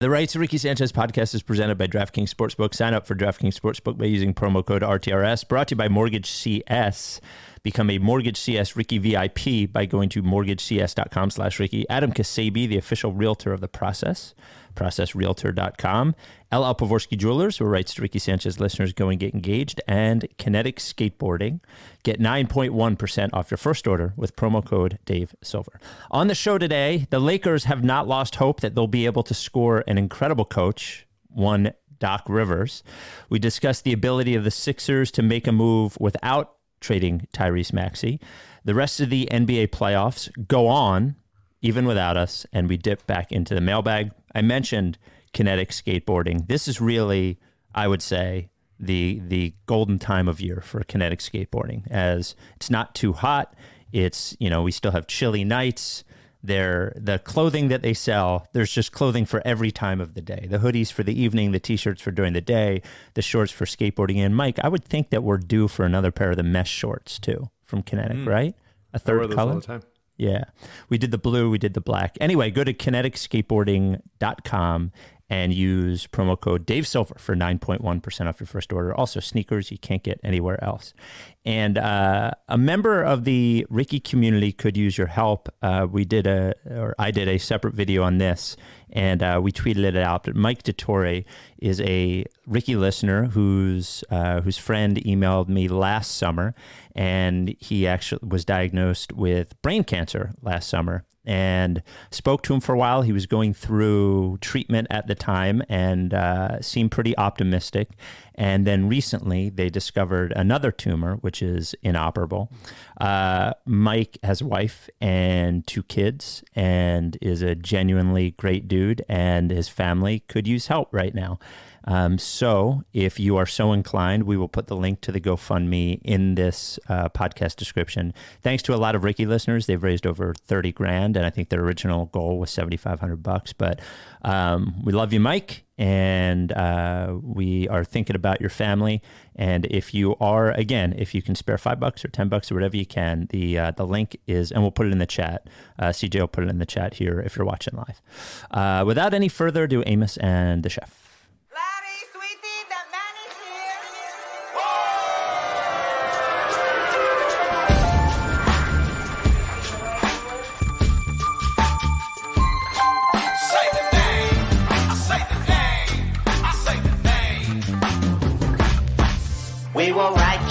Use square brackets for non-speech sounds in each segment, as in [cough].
The Rights Ricky Sanchez podcast is presented by DraftKings Sportsbook. Sign up for DraftKings Sportsbook by using promo code RTRS. Brought to you by Mortgage CS. Become a Mortgage CS Ricky VIP by going to mortgagecs.com slash Ricky. Adam Ksebe, the official realtor of the process, processrealtor.com. LL Pavorsky Jewelers, where Rights to Ricky Sanchez listeners go and get engaged. And Kinetic Skateboarding. Get 9.1% off your first order with promo code Dave Silver. On the show today, the Lakers have not lost hope that they'll be able to score an incredible coach, one Doc Rivers. We discussed the ability of the Sixers to make a move without trading Tyrese Maxey. The rest of the NBA playoffs go on even without us, and we dip back into the mailbag. I mentioned kinetic skateboarding. This is really, I would say, the the golden time of year for kinetic skateboarding, as it's not too hot. It's you know we still have chilly nights. They're, the clothing that they sell, there's just clothing for every time of the day. The hoodies for the evening, the t-shirts for during the day, the shorts for skateboarding. And Mike, I would think that we're due for another pair of the mesh shorts too from Kinetic, Mm. right? A third color. Yeah. We did the blue, we did the black. Anyway, go to kineticskateboarding.com and use promo code Dave Silver for 9.1% off your first order. Also, sneakers you can't get anywhere else. And uh, a member of the Ricky community could use your help. Uh, we did a, or I did a separate video on this, and uh, we tweeted it out. But Mike DiTore is a Ricky listener whose uh, whose friend emailed me last summer, and he actually was diagnosed with brain cancer last summer and spoke to him for a while. He was going through treatment at the time and uh, seemed pretty optimistic. And then recently, they discovered another tumor, which is inoperable. Uh, Mike has a wife and two kids and is a genuinely great dude, and his family could use help right now. Um, so, if you are so inclined, we will put the link to the GoFundMe in this uh, podcast description. Thanks to a lot of Ricky listeners, they've raised over thirty grand, and I think their original goal was seventy five hundred bucks. But um, we love you, Mike, and uh, we are thinking about your family. And if you are, again, if you can spare five bucks or ten bucks or whatever you can, the uh, the link is, and we'll put it in the chat. Uh, CJ will put it in the chat here if you're watching live. Uh, without any further ado, Amos and the chef.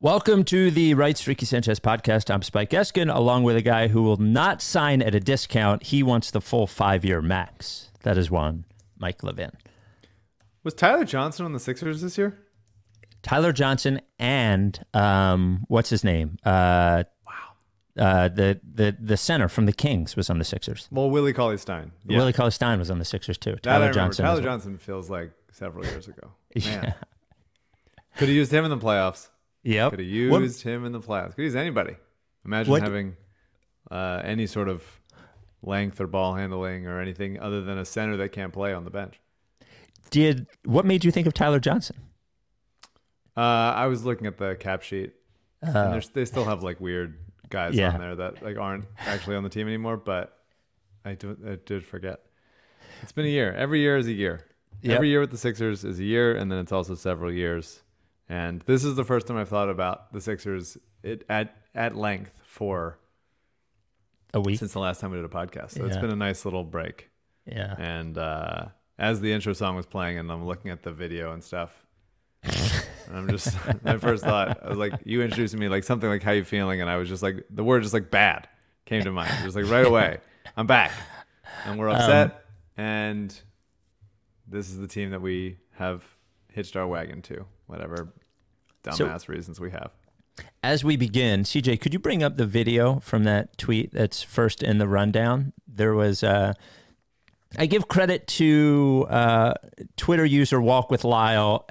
Welcome to the Rights Ricky Sanchez podcast. I'm Spike Eskin, along with a guy who will not sign at a discount. He wants the full five year max. That is one, Mike Levin. Was Tyler Johnson on the Sixers this year? Tyler Johnson and um, what's his name? Uh, wow. Uh, the, the the center from the Kings was on the Sixers. Well, Willie Cauley Stein. Yeah. Willie Cauley Stein was on the Sixers too. Tyler. Johnson. Tyler well. Johnson feels like several years ago. [laughs] Yeah. Could have used him in the playoffs. Yep. Could have What- used him in the playoffs. Could use anybody. Imagine What- having uh, any sort of length or ball handling or anything other than a center that can't play on the bench. did what made you think of Tyler Johnson? Uh, I was looking at the cap sheet. and they still have like weird guys Yeah. on there that like aren't actually on the team anymore. But I, do, I did forget. It's been a year. Every year is a year. Yep. Every year with the Sixers is a year, and then it's also several years. And this is the first time I've thought about the Sixers it, at at length for A week. since the last time we did a podcast. So it's been a nice little break. yeah. And uh, as the intro song was playing, and I'm looking at the video and stuff, and [laughs] I'm just my first thought I was like, you introduced me like something like how you feeling, and I was just like the word just like bad came to mind, just like right [laughs] away. I'm back, and we're upset, and this is the team that we have hitched our wagon to, whatever dumbass reasons we have. As we begin, CJ, could you bring up the video from that tweet that's first in the rundown? There was uh, I give credit to uh, Twitter user Walk with Lyle.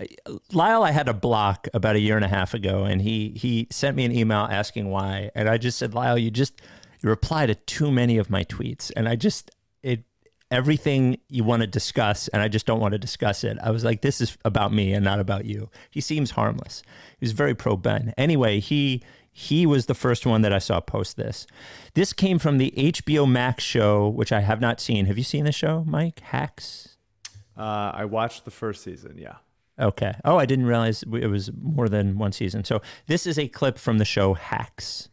Lyle, I had a block about a year and a half ago, and he he sent me an email asking why, and I just said, Lyle, you just you reply to too many of my tweets, and I just it everything you want to discuss, and I just don't want to discuss it. I was like, this is about me and not about you. He seems harmless. He was very pro Ben. Anyway, he he was the first one that I saw post this. This came from the HBO Max show, which I have not seen. Have you seen the show, Mike? Hacks? Uh, I watched the first season. Yeah. Okay. Oh, I didn't realize it was more than one season. So this is a clip from the show Hacks.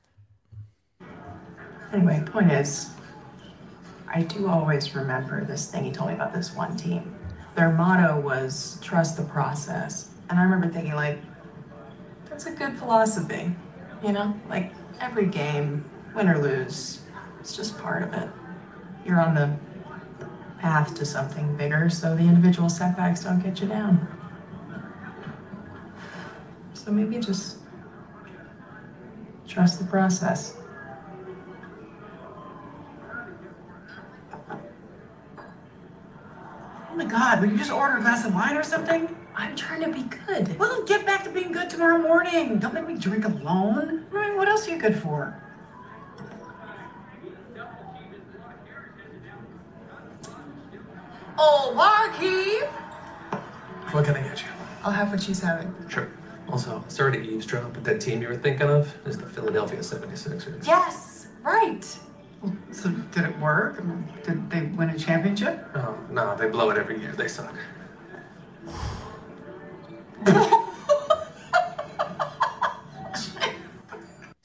Anyway, point is, I do always remember this thing he told me about this one team. Their motto was trust the process. And I remember thinking, like, that's a good philosophy. You know, like every game, win or lose, it's just part of it. You're on the path to something bigger, so the individual setbacks don't get you down. So maybe just trust the process. God, would you just order a glass of wine or something? I'm trying to be good. Well, then get back to being good tomorrow morning. Don't make me drink alone. I mean, what else are you good for? Oh, Marky! What can I get you? I'll have what she's having. Sure. Also, sorry to eavesdrop, but that team you were thinking of is the Philadelphia 76ers. Yes, right. So, did it work? Did they win a championship? Oh, no, they blow it every year. They suck. [laughs]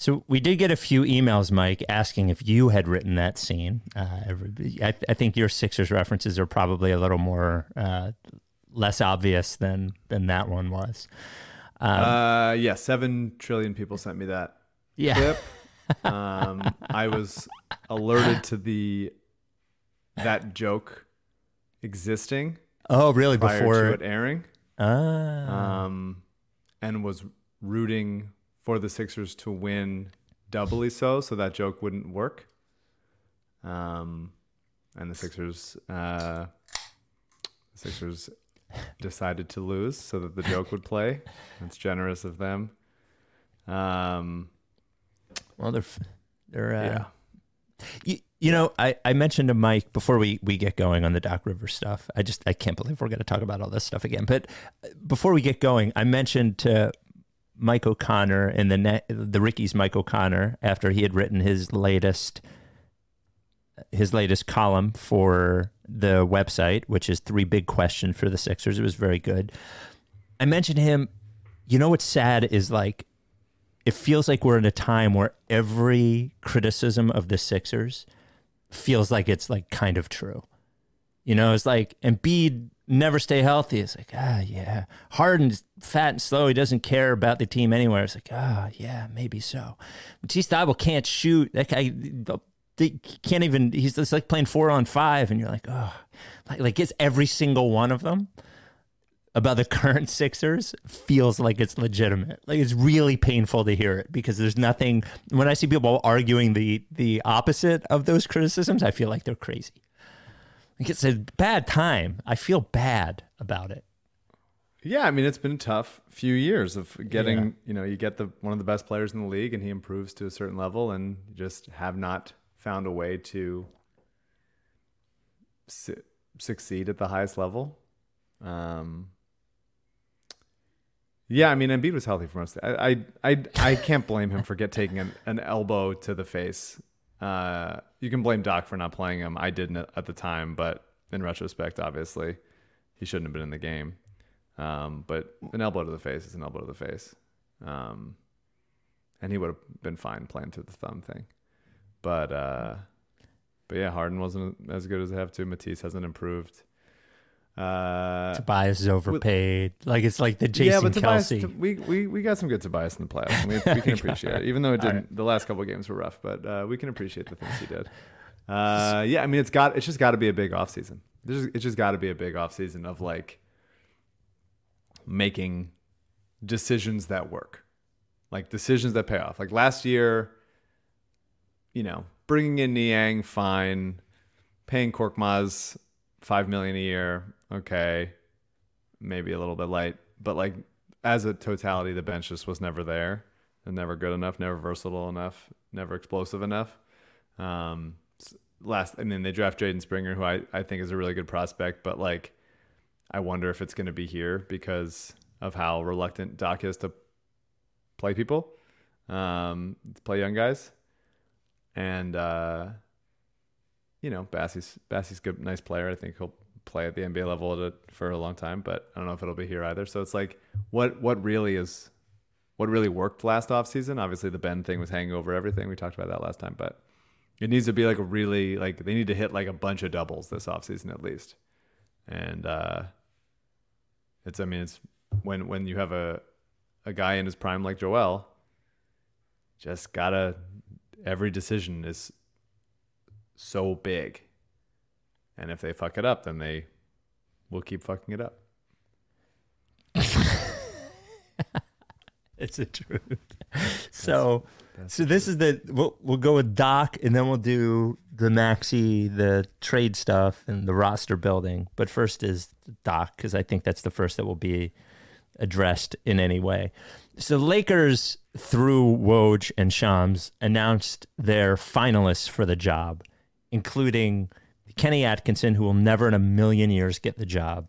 So we did get a few emails, Mike, asking if you had written that scene. Uh, every- I, I think your Sixers references are probably a little more uh, less obvious than than that one was. Uh, yeah. Seven trillion people sent me that. Yeah. clip. [laughs] um, I was alerted to the that joke existing Oh, really? Before it airing, Ah. um, and was rooting for the Sixers to win doubly so, so that joke wouldn't work. Um, and the Sixers, uh, the Sixers decided to lose so that the joke would play. That's generous of them. Um, well, they're they're uh, yeah. You, you know, I, I mentioned to Mike before we, we get going on the Doc River stuff. I just I can't believe we're going to talk about all this stuff again. But uh, before we get going, I mentioned to Mike O'Connor in the ne- the Ricky's Mike O'Connor after he had written his latest his latest column for the website, which is three big questions for the Sixers. It was very good. I mentioned to him. You know what's sad is like it feels like we're in a time where every criticism of the Sixers feels like it's like kind of true. You know, it's like Embiid never stay healthy. It's like, ah, yeah. Harden's fat and slow. He doesn't care about the team anywhere. It's like, ah, yeah, maybe so. Thybulle can't shoot. That guy they can't even. He's like playing four on five, and you're like, oh, like like it's every single one of them about the current Sixers feels like it's legitimate. Like it's really painful to hear it because there's nothing when I see people arguing the the opposite of those criticisms, I feel like they're crazy. Like it's a bad time. I feel bad about it. Yeah, I mean it's been a tough few years of getting, Yeah. you know, you get the one of the best players in the league and he improves to a certain level and you just have not found a way to su- succeed at the highest level. Um yeah, I mean Embiid was healthy for most. I, I I I can't blame him for get taking an, an elbow to the face. Uh, you can blame Doc for not playing him. I didn't at the time, but in retrospect, obviously, he shouldn't have been in the game. Um, but an elbow to the face is an elbow to the face. Um, and he would have been fine playing through the thumb thing. But uh, but yeah, Harden wasn't as good as they have to. Matisse hasn't improved. Uh, Tobias is overpaid. like it's like the Jason yeah, but Tobias, Kelsey. we, we we got some good Tobias in the playoffs. We, we [laughs] can appreciate it, even though it didn't. The last couple games were rough, but uh, we can appreciate the things he did. Uh, yeah, I mean, it's got it's just got to be a big offseason. there's it's just got to be a big offseason of like making decisions that work, like decisions that pay off. Like last year, you know, bringing in Niang, fine. Paying Korkmaz five million a year, okay, maybe a little bit light, but like as a totality, the bench just was never there and never good enough, never versatile enough, never explosive enough. Um, last, and then they draft Jaden Springer, who I, I think is a really good prospect, but like, I wonder if it's going to be here because of how reluctant Doc is to play people, um, to play young guys. And, uh, you know, Bassey's, Bassey's good, nice player. I think he'll play at the NBA level for a long time, but I don't know if it'll be here either. So it's like, what, what really is, what really worked last off season? Obviously, the Ben thing was hanging over everything. We talked about that last time, but it needs to be like a really like they need to hit like a bunch of doubles this off season at least. And uh it's I mean it's when when you have a a guy in his prime like Joel, just gotta every decision is so big. And if they fuck it up, then they will keep fucking it up. [laughs] It's the truth. So, so this is the we'll we'll go with Doc, and then we'll do the Maxey, the trade stuff, and the roster building. But first is Doc because I think that's the first that will be addressed in any way. So Lakers through Woj and Shams announced their finalists for the job, including Kenny Atkinson, who will never in a million years get the job,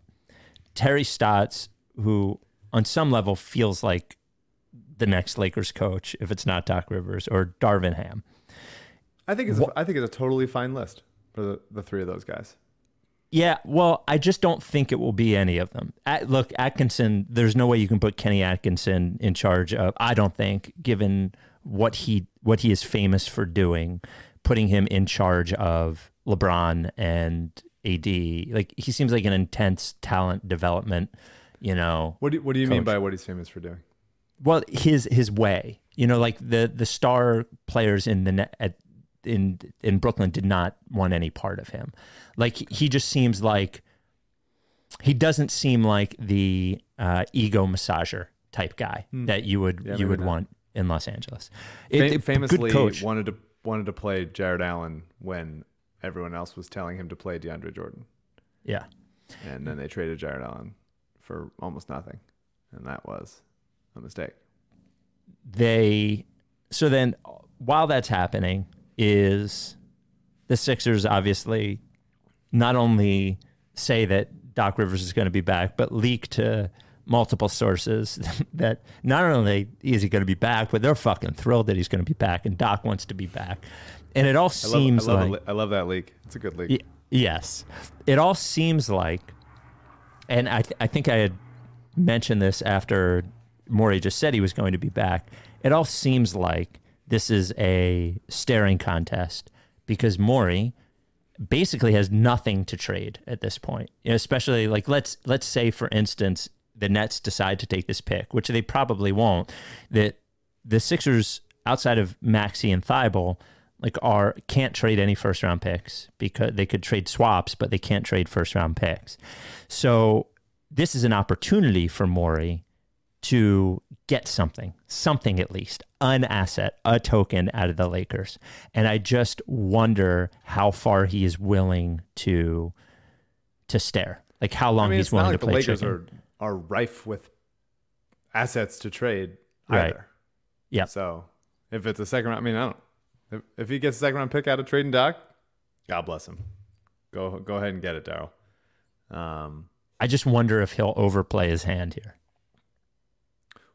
Terry Stotts, who on some level feels like the next Lakers coach if it's not Doc Rivers or Darvin Ham. I think it's a, I think it's a totally fine list for the, the three of those guys. Yeah, well, I just don't think it will be any of them. At, look, Atkinson, there's no way you can put Kenny Atkinson in charge of. I don't think, given what he what he is famous for doing, putting him in charge of LeBron and AD. Like he seems like an intense talent development. You know, What do, what do you mean by what he's famous for doing? well his his way you know like the the star players in the net at, in in Brooklyn did not want any part of him like he just seems like he doesn't seem like the uh, ego massager type guy that you would. Yeah, you would not. want in Los Angeles It- it- famously coach wanted to wanted to play Jarrett Allen when everyone else was telling him to play DeAndre Jordan, yeah and then they traded Jarrett Allen for almost nothing, and that was a mistake. they so then while that's happening is the Sixers obviously not only say that Doc Rivers is going to be back, but leak to multiple sources [laughs] that not only is he going to be back, but they're fucking thrilled that he's going to be back, and Doc wants to be back. And it all I love, seems I love, like I love that leak. It's a good leak. Y- yes. It all seems like, and I, th- I think I had mentioned this after Morey just said he was going to be back. It all seems like this is a staring contest because Morey basically has nothing to trade at this point. You know, especially like let's let's say for instance the Nets decide to take this pick, which they probably won't. That the Sixers outside of Maxey and Thybulle like are can't trade any first round picks because they could trade swaps, but they can't trade first round picks. So this is an opportunity for Morey to get something, something at least, an asset, a token out of the Lakers. And I just wonder how far he is willing to to stare. Like how long I mean, he's willing like to the play Lakers chicken. are are rife with assets to trade Right. Yeah. So if it's a second round, I mean, I don't. If, if he gets a second round pick out of trading Doc, God bless him. Go go ahead and get it, Daryl. Um, I just wonder if he'll overplay his hand here.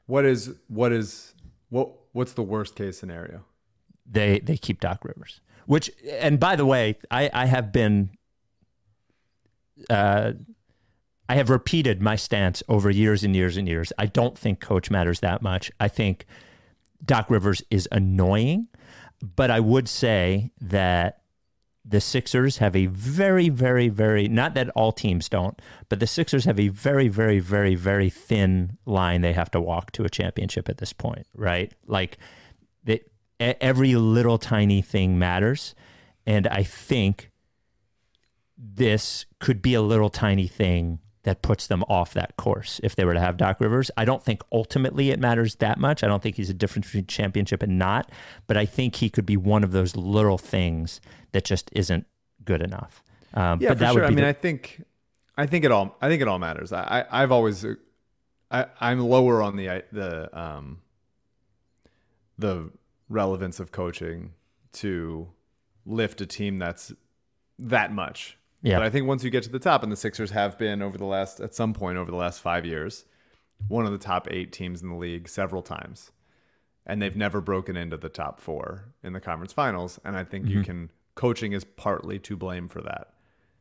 what is what is what what's the worst case scenario? they they keep Doc Rivers. Which and by the way, I I have been uh I have repeated my stance over years and years and years. I don't think coach matters that much. I think Doc Rivers is annoying, but I would say that the Sixers have a very, very, very, not that all teams don't, but the Sixers have a very, very, very, very thin line they have to walk to a championship at this point, right? Like, they, every little tiny thing matters. And I think this could be a little tiny thing that puts them off that course if they were to have Doc Rivers. I don't think ultimately it matters that much. I don't think he's a difference between championship and not, but I think he could be one of those little things that just isn't good enough. Um, Yeah, but for that sure. would I mean, the- I think, I think it all. I think it all matters. I, I I've always, I, I'm lower on the the um, the relevance of coaching to lift a team that's that much. Yeah. But I think once you get to the top, and the Sixers have been over the last, at some point over the last five years, one of the top eight teams in the league several times. And they've never broken into the top four in the conference finals. And I think you can, coaching is partly to blame for that.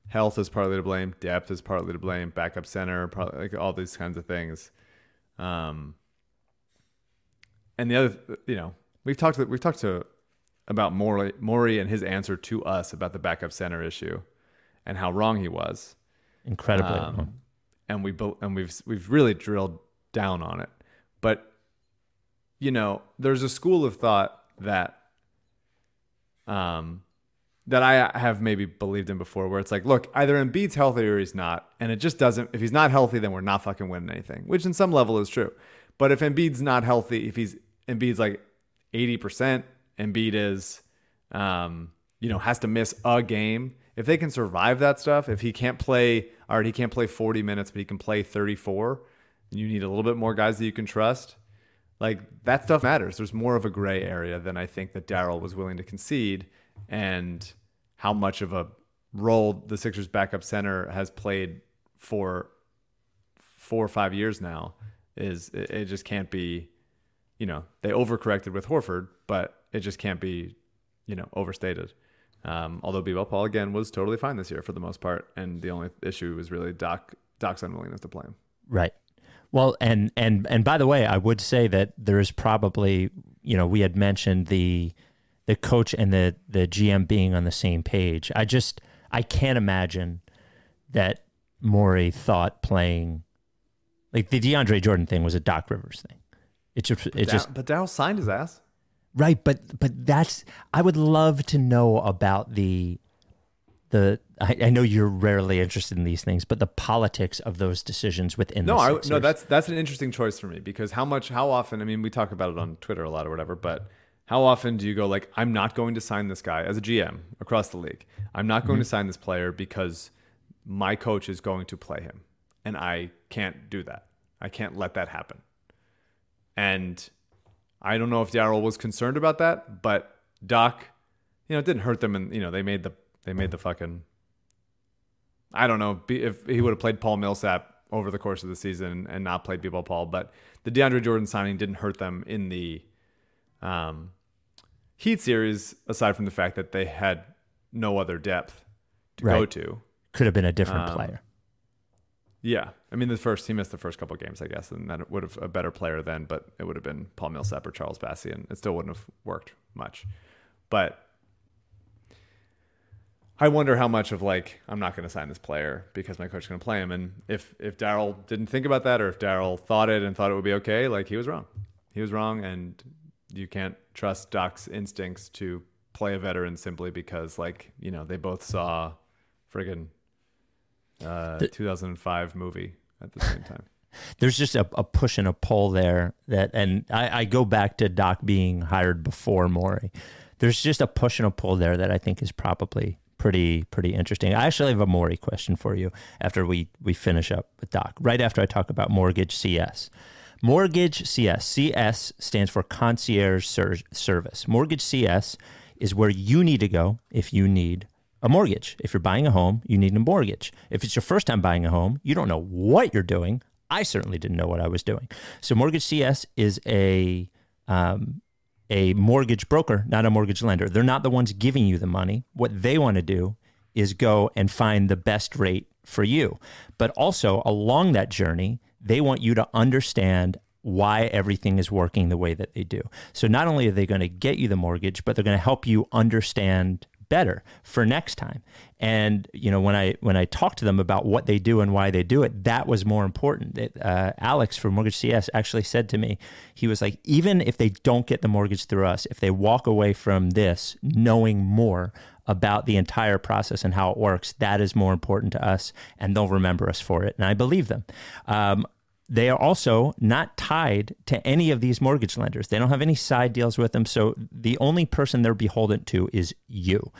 Health is partly to blame. Depth is partly to blame. Backup center, probably like all these kinds of things. Um, and the other, you know, we've talked to, we've talked to about Morey, Morey and his answer to us about the backup center issue, and how wrong he was. incredibly. Um, and we bel- and we've we've really drilled down on it. But you know, there's a school of thought that um that I have maybe believed in before where it's like, look, either Embiid's healthy or he's not. And it just doesn't if he's not healthy, then we're not fucking winning anything, which in some level is true. But if Embiid's not healthy, if he's Embiid's like 80%, Embiid is um, you know, has to miss a game. If they can survive that stuff, if he can't play, all right, he can't play 40 minutes, but he can play 34, and you need a little bit more guys that you can trust. Like that stuff matters. There's more of a gray area than I think that Daryl was willing to concede, and how much of a role the Sixers backup center has played for four or five years now is it, it just can't be, you know, they overcorrected with Horford, but it just can't be, you know, overstated. Um, although B-Ball Paul again was totally fine this year for the most part, and the only issue was really Doc Doc's unwillingness to play him. Right. Well, and and and by the way, I would say that there is probably, you know, we had mentioned the the coach and the the GM being on the same page. I just I can't imagine that Morey thought playing like the DeAndre Jordan thing was a Doc Rivers thing. It just it just but Daryl signed his ass. Right, but but that's I would love to know about the the I, I know you're rarely interested in these things, but the politics of those decisions within No, the I, no, that's that's an interesting choice for me because how much, how often? I mean, we talk about it on Twitter a lot or whatever, but how often do you go like, I'm not going to sign this guy as a GM across the league? I'm not going mm-hmm. to sign this player because my coach is going to play him, and I can't do that. I can't let that happen. And I don't know if Daryl was concerned about that, but Doc, you know, it didn't hurt them, and you know, they made the they made the fucking I don't know if he would have played Paul Millsap over the course of the season and not played B-Ball Paul, but the DeAndre Jordan signing didn't hurt them in the um, Heat series, aside from the fact that they had no other depth to go to. could have been a different Um, player. Yeah, I mean the first he missed the first couple games, I guess, and that would have a better player then, but it would have been Paul Millsap or Charles Bassey, and it still wouldn't have worked much. But I wonder how much of like I'm not going to sign this player because my coach is going to play him, and if if Daryl didn't think about that, or if Daryl thought it and thought it would be okay, like he was wrong. He was wrong, and you can't trust Doc's instincts to play a veteran simply because like you know they both saw friggin' uh, 2005 movie at the same time. [laughs] There's just a, a push and a pull there that, and I, I go back to Doc being hired before Morey. There's just a push and a pull there that I think is probably pretty pretty interesting. I actually have a Morey question for you after we we finish up with Doc. Right after I talk about Mortgage CS. Mortgage CS. CS stands for Concierge Ser- Service. Mortgage CS is where you need to go if you need a mortgage. If you're buying a home, you need a mortgage. If it's your first time buying a home, you don't know what you're doing. I certainly didn't know what I was doing. So Mortgage CS is a um, a mortgage broker, not a mortgage lender. They're not the ones giving you the money. What they want to do is go and find the best rate for you. But also along that journey, they want you to understand why everything is working the way that they do. So not only are they going to get you the mortgage, but they're going to help you understand better for next time. And you know, when I when I talked to them about what they do and why they do it, that was more important. It, uh, Alex from Mortgage CS actually said to me, he was like, even if they don't get the mortgage through us, if they walk away from this knowing more about the entire process and how it works, that is more important to us, and they'll remember us for it. And I believe them. Um, they are also not tied to any of these mortgage lenders. They don't have any side deals with them. So the only person they're beholden to is you.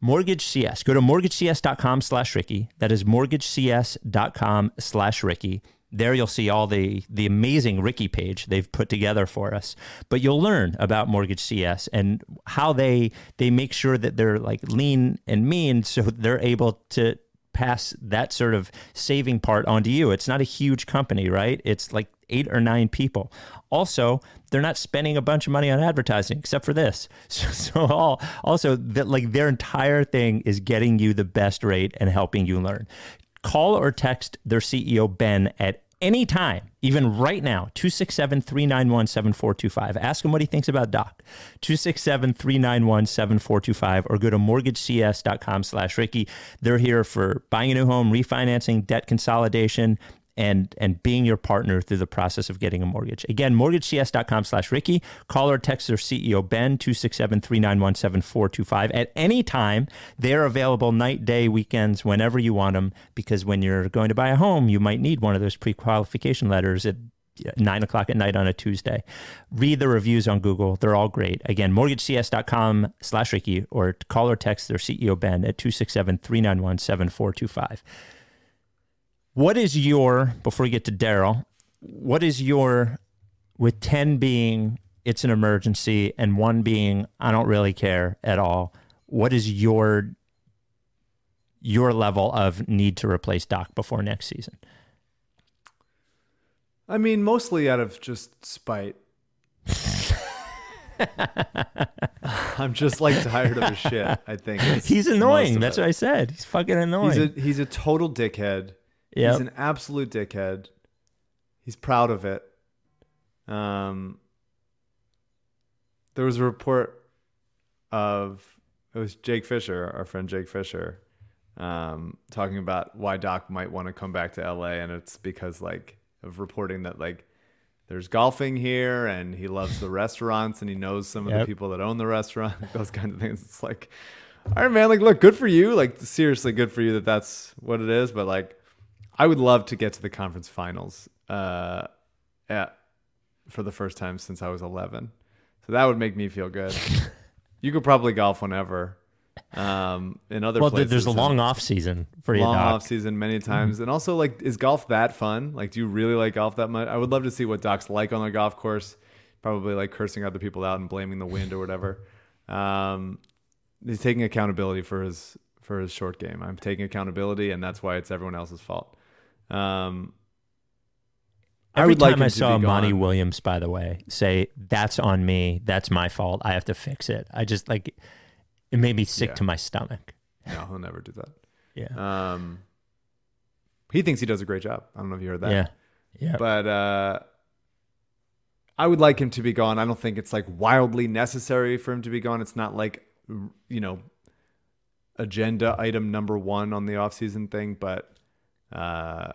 Mortgage CS. Go to mortgagecs.com slash Ricky. That is mortgagecs.com slash Ricky. There you'll see all the the amazing Ricky page they've put together for us. But you'll learn about Mortgage CS and how they they make sure that they're like lean and mean so they're able to pass that sort of saving part onto you. It's not a huge company, right? It's like eight or nine people. Also, they're not spending a bunch of money on advertising except for this. [laughs] So, so all also that like their entire thing is getting you the best rate and helping you learn. Call or text their CEO Ben at any time, even right now, 267 391 7425. Ask him what he thinks about Doc. 267 391 7425 or go to mortgagecs.com slash Ricky. They're here for buying a new home, refinancing, debt consolidation, and and being your partner through the process of getting a mortgage. Again, mortgagecs.com slash Ricky. Call or text their CEO, Ben, 267-391-7425. At any time, they're available night, day, weekends, whenever you want them, because when you're going to buy a home, you might need one of those pre-qualification letters at nine o'clock at night on a Tuesday. Read the reviews on Google. They're all great. Again, mortgagecs.com slash Ricky or call or text their CEO, Ben, at 267-391-7425. What is your, before we get to Daryl, what is your, with 10 being it's an emergency and one being I don't really care at all, what is your your level of need to replace Doc before next season? I mean, mostly out of just spite. [laughs] I'm just like tired of his shit. I think [laughs] He's annoying. That's it. what I said. He's fucking annoying. He's a he's a total dickhead. Yep. He's an absolute dickhead. He's proud of it. Um, there was a report of it was Jake Fisher, our friend Jake Fisher, um, talking about why Doc might want to come back to LA, and it's because like of reporting that like there's golfing here, and he loves the restaurants, and he knows some of the people that own the restaurant, [laughs] those kind of things. It's like, all right, man, like look, good for you, like seriously, good for you that that's what it is, but like. I would love to get to the conference finals uh, at, for the first time since I was 11. So that would make me feel good. [laughs] you could probably golf whenever. Um, in other well, places, there's a long off season for you, long Doc. off season many times, and also like, is golf that fun? Like, do you really like golf that much? I would love to see what Doc's like on the golf course. Probably like cursing other people out and blaming the wind or whatever. Um, he's taking accountability for his for his short game. I'm taking accountability, and that's why it's everyone else's fault. Um, I Every would like time him I to saw be Monty. Williams, by the way, say that's on me, that's my fault, I have to fix it. I just like it made me sick Yeah. to my stomach. No, he'll never do that. Yeah, Um, he thinks he does a great job. I don't know if you heard that. yeah, yeah. But uh, I would like him to be gone. I don't think it's like wildly necessary for him to be gone. It's not like you know agenda item number one on the offseason thing, but uh,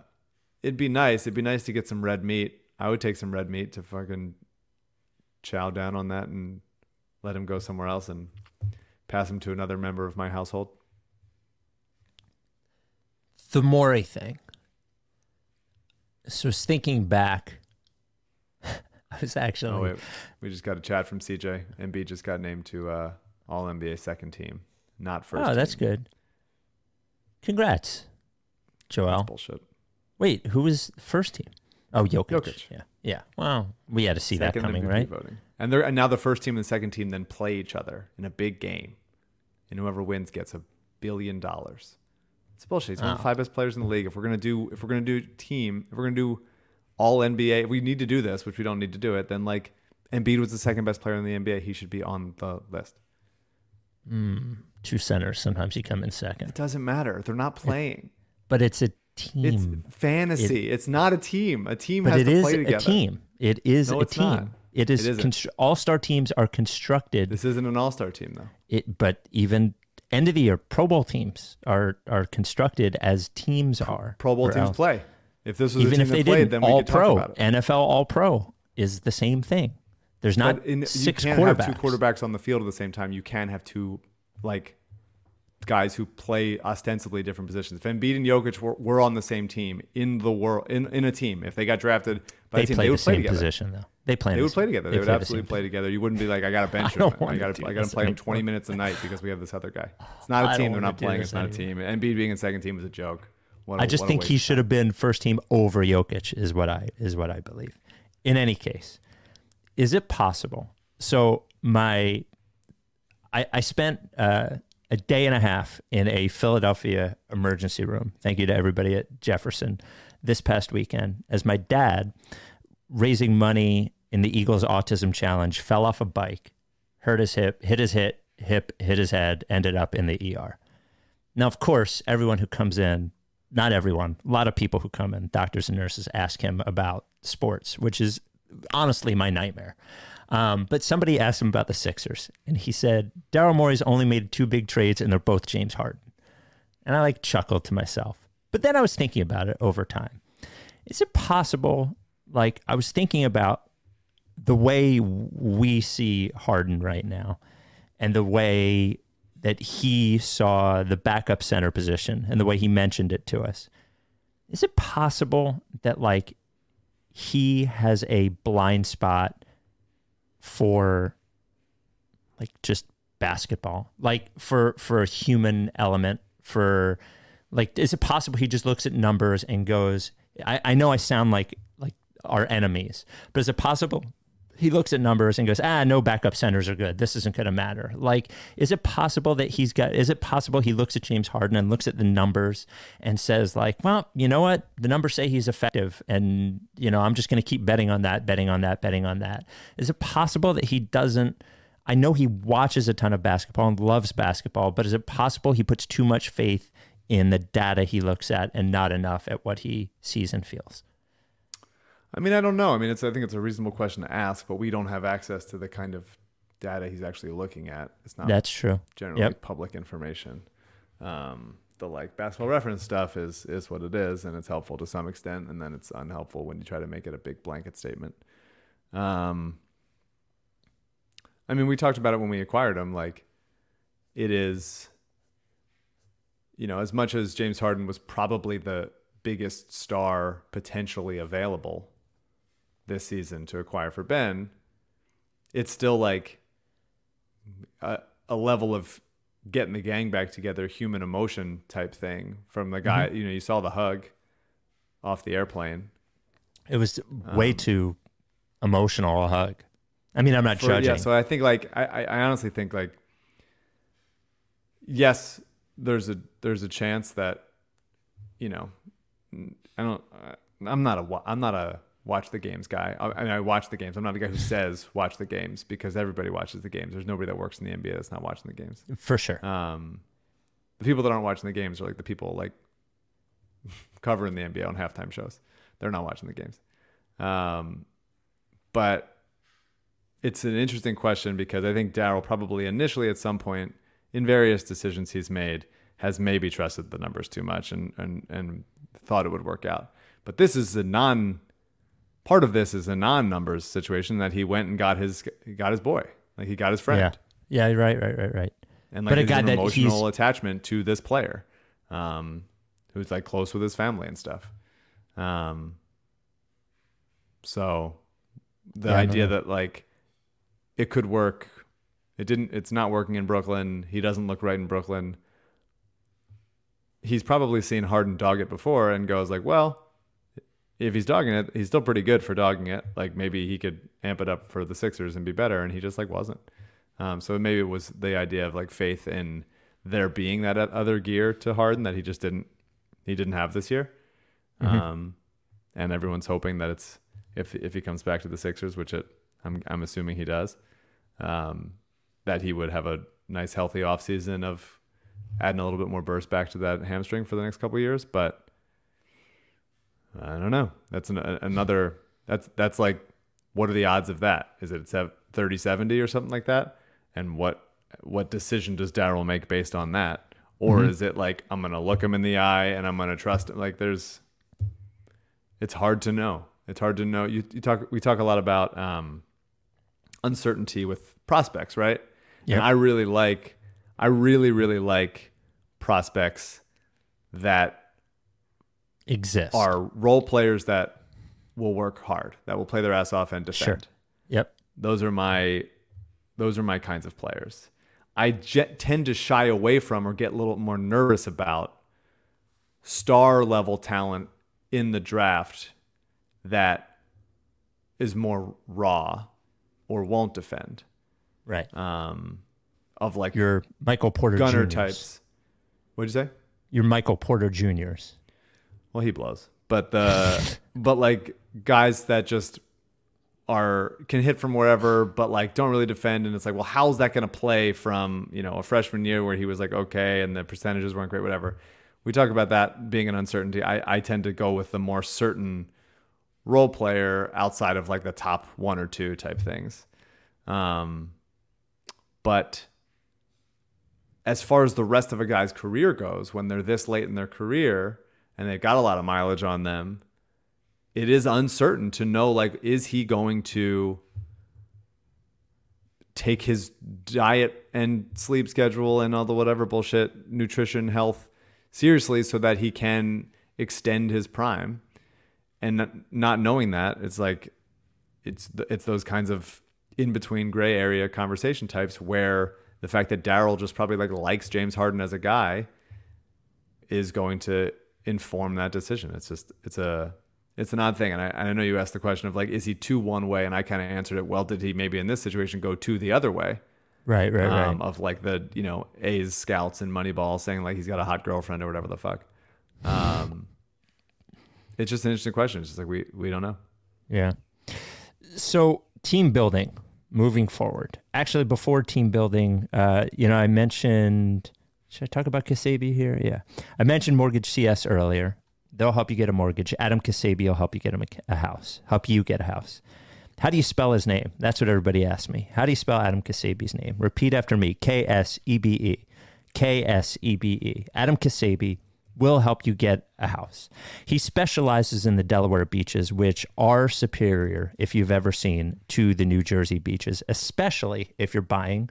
it'd be nice. It'd be nice to get some red meat. I would take some red meat to fucking chow down on that and let him go somewhere else and pass him to another member of my household. the Morey thing. So I was thinking back. [laughs] I was actually Oh wait, we just got a chat from CJ. Embiid just got named to uh, All NBA second team, not first. Oh, that's team. good. Congrats, Joel. Bullshit. Wait, who was first team? Oh, Jokic. Jokic. Yeah, yeah. Well, we had to see Second that coming, MVP right? Voting. And they're and now the first team and the second team then play each other in a big game, and whoever wins gets a billion dollars. It's bullshit. He's one of the Oh. five best players in the league. If we're gonna do, if we're gonna do team, if we're gonna do all NBA, if we need to do this, which we don't need to do it, then like Embiid was the second best player in the NBA. He should be on the list. Hmm. Two centers. Sometimes you come in second, It doesn't matter. They're not playing. But it's a team. It's fantasy. it's not a team. A team but has it to is play a team. It is No, a team. not. It is. It constr- all-star teams are constructed. This isn't an all-star team though. It, but even end of the year Pro Bowl teams are are constructed as teams are. Pro Bowl teams else. play. If this was Even a if they played, didn't, all pro, it. NFL All Pro is the same thing. There's not in, six you can't quarterbacks. have two quarterbacks on the field at the same time. You can have two like guys who play ostensibly different positions. If Embiid and Jokic were, were on the same team in the world in, in a team, if they got drafted by They a team, play they the would play same together. position though. They play. They would play together. they They, would play the absolutely same play together. You wouldn't be like, I got to [laughs] bench I don't him. I wanna got to I got to play him 20 minutes a night because we have this other guy. It's not a team. They're not playing. It's not a team. Embiid being in second team is a joke. What a- I just think he should have been first team over Jokic is what I is what I believe. In any case, is it possible? So my I, I spent uh, a day and a half in a Philadelphia emergency room. Thank you to everybody at Jefferson this past weekend as my dad raising money in the Eagles Autism Challenge fell off a bike, hurt his hip, hit his hip, hip, hit his head, ended up in the ER. Now, of course, everyone who comes in, not everyone, a lot of people who come in, doctors and nurses, ask him about sports, which is honestly my nightmare. Um, but somebody asked him about the Sixers, and he said, Daryl Morey's only made two big trades, and they're both James Harden. And I like chuckled to myself. But then I was thinking about it over time. Is it possible, like, I was thinking about the way we see Harden right now and the way that he saw the backup center position and the way he mentioned it to us. Is it possible that like he has a blind spot for like just basketball? Like for for a human element for like is it possible he just looks at numbers and goes I, I know I sound like like our enemies, but is it possible he looks at numbers and goes, ah, no backup centers are good. This isn't going to matter. Like, is it possible that he's got, is it possible he looks at James Harden and looks at the numbers and says, like, well, you know what? The numbers say he's effective. And, you know, I'm just going to keep betting on that, betting on that, betting on that. Is it possible that he doesn't? I know he watches a ton of basketball and loves basketball, but is it possible he puts too much faith in the data he looks at and not enough at what he sees and feels? I mean, I don't know. I mean, it's I think it's a reasonable question to ask, but we don't have access to the kind of data he's actually looking at. It's not That's true. generally Yep. public information. Um, the like basketball reference stuff is is what it is, and it's helpful to some extent, and then it's unhelpful when you try to make it a big blanket statement. Um, I mean, we talked about it when we acquired him. Like, it is, you know, as much as James Harden was probably the biggest star potentially available this season to acquire for Ben, it's still like a, a level of getting the gang back together, human emotion type thing from the guy. Mm-hmm. You know, you saw the hug off the airplane. It was way um, too emotional a hug. I mean, I'm not For- judging. Yeah, so I think like I, I honestly think like yes, there's a there's a chance that you know I don't I'm not a I'm not a watch the games guy. I, mean I watch the games. I'm not the guy who says watch the games because everybody watches the games. There's nobody that works in the NBA that's not watching the games. For sure. Um, the people that aren't watching the games are like the people like [laughs] covering the NBA on halftime shows. They're not watching the games. Um, but it's an interesting question because I think Daryl probably initially at some point in various decisions he's made has maybe trusted the numbers too much and and and thought it would work out. But this is a non part of this is a non numbers situation that he went and got his got his boy. Like he got his friend yeah. Yeah, right, right, right, right. and like But his an emotional he's- attachment to this player, um, who's like close with his family and stuff. Um, so the Yeah, idea that like it could work, it didn't. It's not working in Brooklyn. He doesn't look right in Brooklyn. He's probably seen Harden dog it before and goes like, well. If he's dogging it, he's still pretty good for dogging it. Like maybe he could amp it up for the Sixers and be better, and he just like wasn't. Um, so maybe it was the idea of like faith in there being that other gear to Harden that he just didn't he didn't have this year. Um, and everyone's hoping that it's if if he comes back to the Sixers, which it I'm I'm assuming he does, um, that he would have a nice healthy offseason of adding a little bit more burst back to that hamstring for the next couple of years. But I don't know. That's an, another that's that's like what are the odds of that? Is it 30 70 or something like that? And what what decision does Daryl make based on that? Or is it like I'm gonna look him in the eye and I'm gonna trust him? Like there's it's hard to know. It's hard to know. You, you talk we talk a lot about um, uncertainty with prospects, right? Yep. And I really like I really really like prospects that Exist. are role players that will work hard, that will play their ass off and defend. Sure. Yep. Those are my those are my kinds of players. I tend to shy away from or get a little more nervous about star level talent in the draft that is more raw or won't defend. Right. Um, of like Your Michael Porter gunner Juniors. types. What'd you say? Your Michael Porter Juniors. Well, he blows, but the [laughs] but like guys that just are can hit from wherever, but like don't really defend, and it's like, well, how's that going to play from you know a freshman year where he was like okay and the percentages weren't great, whatever. We talk about that being an uncertainty. I I tend to go with the more certain role player outside of like the top one or two type things. Um, but as far as the rest of a guy's career goes, when they're this late in their career and they've got a lot of mileage on them, it is uncertain to know like is he going to take his diet and sleep schedule and all the whatever bullshit nutrition health seriously so that he can extend his prime? And not- knowing that it's like it's it's those kinds of in between gray area conversation types where the fact that Daryl just probably like likes James Harden as a guy is going to inform that decision. It's just it's a it's an odd thing, and I, and I know you asked the question of like is he too one way, and I kind of answered it. Well, did he maybe in this situation go to the other way? Right, right, right. um, Of like the you know A's scouts and Moneyball saying like he's got a hot girlfriend or whatever the fuck. Um, it's just an interesting question. It's just like we we don't know. Yeah. So team building moving forward. Actually, before team building, uh, you know, I mentioned. Should I talk about Ksebe here? Yeah, I mentioned Mortgage CS earlier. They'll help you get a mortgage. Adam Ksebe will help you get a, house. Help you get a house. How do you spell his name? That's what everybody asks me. How do you spell Adam Ksebe's name? Repeat after me. K S E B E. K S E B E. Adam Ksebe will help you get a house. He specializes in the Delaware beaches, which are superior, if you've ever seen, to the New Jersey beaches, especially if you're buying,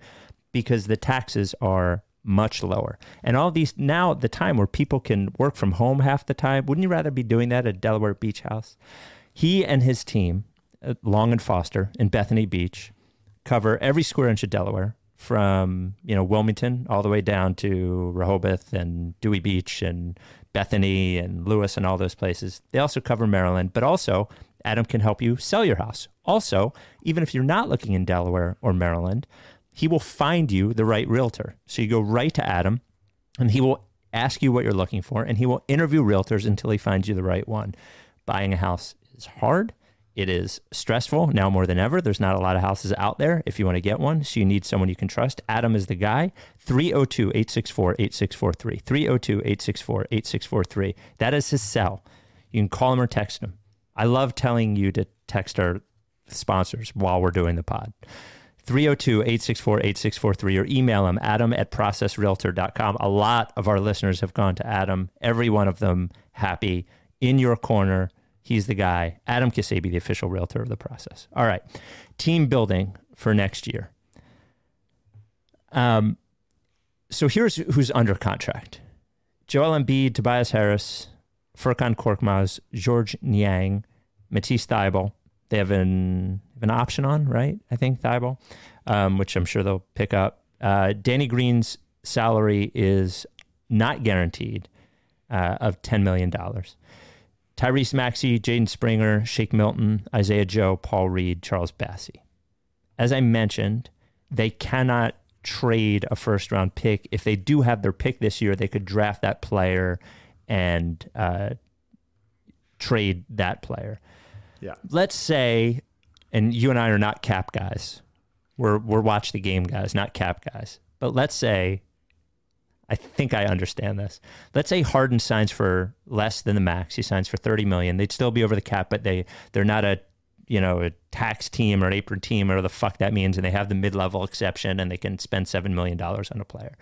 because the taxes are much lower. And all these now, the time where people can work from home half the time, wouldn't you rather be doing that at Delaware Beach House? He and his team, uh, Long and Foster in Bethany Beach, cover every square inch of Delaware from you know Wilmington all the way down to Rehoboth and Dewey Beach and Bethany and Lewes and all those places. They also cover Maryland, but also Adam can help you sell your house. Also, even if you're not looking in Delaware or Maryland, he will find you the right realtor. So you go right to Adam and he will ask you what you're looking for and he will interview realtors until he finds you the right one. Buying a house is hard. It is stressful now more than ever. There's not a lot of houses out there if you want to get one. So you need someone you can trust. Adam is the guy. 302 864 8643. 302 864 8643. That is his cell. You can call him or text him. I love telling you to text our sponsors while we're doing the pod. 302 864 8643 or email him, adam at processrealtor.com. A lot of our listeners have gone to Adam, every one of them happy in your corner. He's the guy. Adam Ksebe, the official realtor of the process. All right. Team building for next year. Um, so here's who's under contract Joel Embiid, Tobias Harris, Furkan Korkmaz, George Niang, Matisse Thybulle. They have an, an option on, right? I think Thybulle, um, which I'm sure they'll pick up. Uh, Danny Green's salary is not guaranteed uh, of $10 million. Tyrese Maxey, Jaden Springer, Shake Milton, Isaiah Joe, Paul Reed, Charles Bassey. As I mentioned, they cannot trade a first round pick. If they do have their pick this year, they could draft that player and uh, trade that player. Yeah. Let's say, and you and I are not cap guys. We're we're watch the game guys, not cap guys. But let's say, I think I understand this. Let's say Harden signs for less than the max. He signs for thirty million. They'd still be over the cap, but they they're not a you know a tax team or an apron team or the fuck that means, and they have the mid level exception, and they can spend seven million dollars on a player.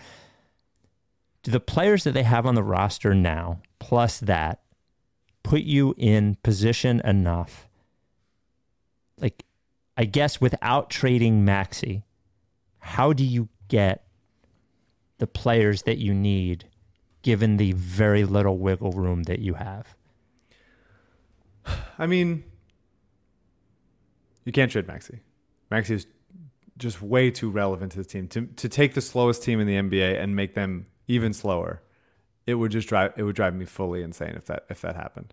Do the players that they have on the roster now, plus that, put you in position enough? Like, I guess without trading Maxey, how do you get the players that you need given the very little wiggle room that you have? I mean, you can't trade Maxey. Maxey is just way too relevant to this team. To to take the slowest team in the NBA and make them even slower, it would just drive it would drive me fully insane if that if that happened.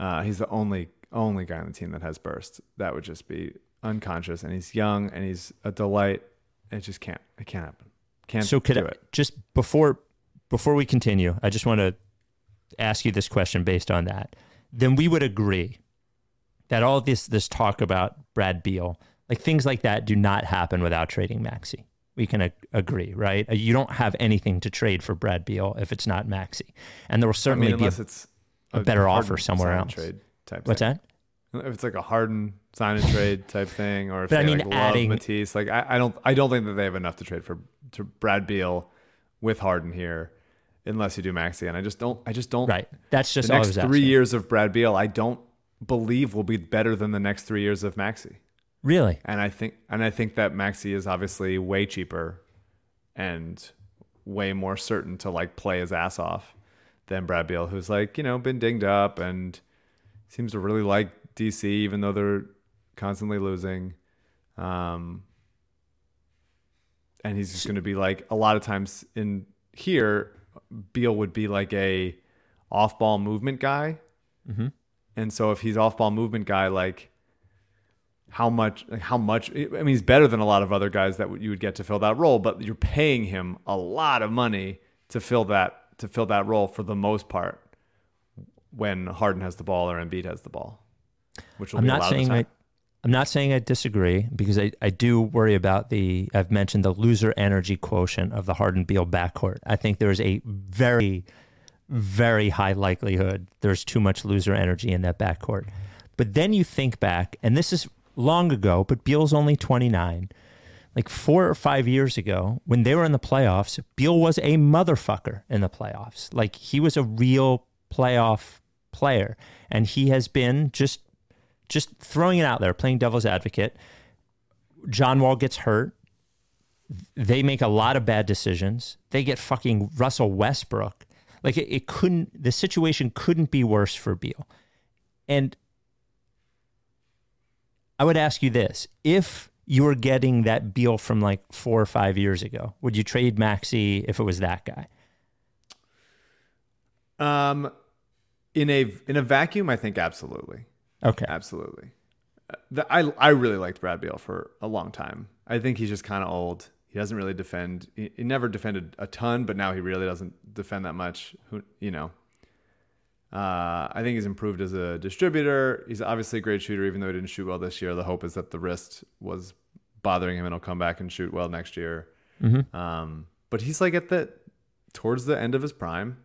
Uh, he's the only only guy on the team that has burst. That would just be unconscious, and he's young and he's a delight. It just can't. It can't happen. Can't so could do I, it. just before before we continue, I just want to ask you this question based on that. Then we would agree that all this this talk about Brad Beal, like things like that, do not happen without trading Maxey. We can ag- agree, right? You don't have anything to trade for Brad Beal if it's not Maxey, and there will I certainly mean, be a, it's a better offer somewhere else. Trade type. What's thing. that? If it's like a Harden sign and trade type thing, or if But I they mean, like love adding- Matisse, like I, I don't, I don't think that they have enough to trade for to Brad Beal with Harden here, unless you do Maxey, and I just don't, I just don't. Right. That's just the next three years of Brad Beal. I don't believe will be better than the next three years of Maxey, Really? and I think, and I think that Maxey is obviously way cheaper and way more certain to like play his ass off than Brad Beal, who's like you know been dinged up and seems to really like DC, even though they're constantly losing. Um, and he's just going to be like a lot of times in here, Beal would be like a off-ball movement guy, Mhm. and so if he's off-ball movement guy, like how much, like how much? I mean, he's better than a lot of other guys that you would get to fill that role, but you're paying him a lot of money to fill that to fill that role for the most part when Harden has the ball or Embiid has the ball, which will I'm be not a lot saying I. I'm not saying I disagree because I, I do worry about the I've mentioned the loser energy quotient of the Harden Beal backcourt. I think there's a very very high likelihood there's too much loser energy in that backcourt. But then you think back, and this is long ago, but Beal's only 29. Like four or five years ago, when they were in the playoffs, Beal was a motherfucker in the playoffs. Like he was a real playoff player, and he has been just just throwing it out there, playing devil's advocate. John Wall gets hurt. They make a lot of bad decisions. They get fucking Russell Westbrook. Like it, it couldn't, the situation couldn't be worse for Beal. And I would ask you this if you were getting that Beal from like four or five years ago, would you trade Maxey if it was that guy? Um, in a in a vacuum, I think absolutely, Okay. absolutely. The, I I really liked Brad Beal for a long time. I think he's just kind of old. He doesn't really defend. He, he never defended a ton, but now he really doesn't defend that much. Who you know. Uh, I think he's improved as a distributor. He's obviously a great shooter, even though he didn't shoot well this year. The hope is that the wrist was bothering him and he'll come back and shoot well next year. Um, but he's like at the towards the end of his prime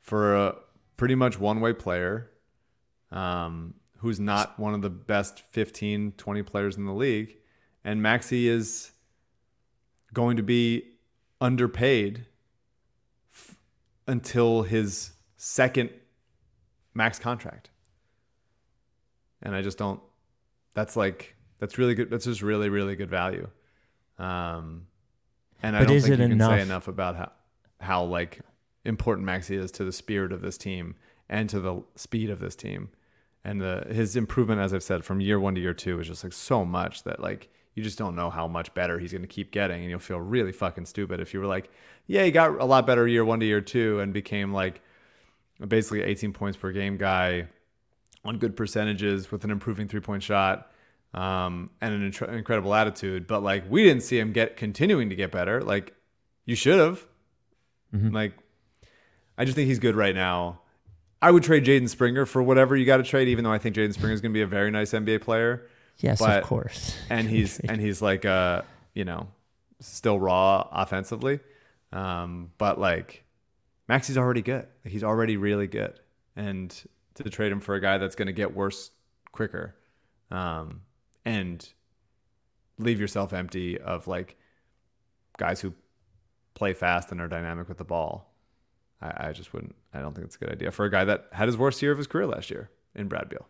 for a pretty much one way player um, who's not one of the best 15, 20 players in the league. And Maxey is going to be underpaid f- until his second max contract. And I just don't, that's like, that's really good. That's just really, really good value. Um, and I But don't is think it you can enough? say enough about how, how like important Maxey is to the spirit of this team and to the speed of this team. And the his improvement, as I've said, from year one to year two is just like so much that like you just don't know how much better he's going to keep getting, and you'll feel really fucking stupid if you were like, yeah, he got a lot better year one to year two and became like basically 18 points per game guy on good percentages with an improving three point shot um, and an incredible attitude. But like we didn't see him get continuing to get better. Like you should have. Like I just think he's good right now. I would trade Jaden Springer for whatever you got to trade, even though I think Jaden Springer is going to be a very nice NBA player. Yes, But- of course. and [laughs] he's and he's like uh you know still raw offensively um but like Maxey's already good he's already really good and to trade him for a guy that's going to get worse quicker um and leave yourself empty of like guys who play fast and are dynamic with the ball I, I just wouldn't I don't think it's a good idea for a guy that had his worst year of his career last year in Brad Beal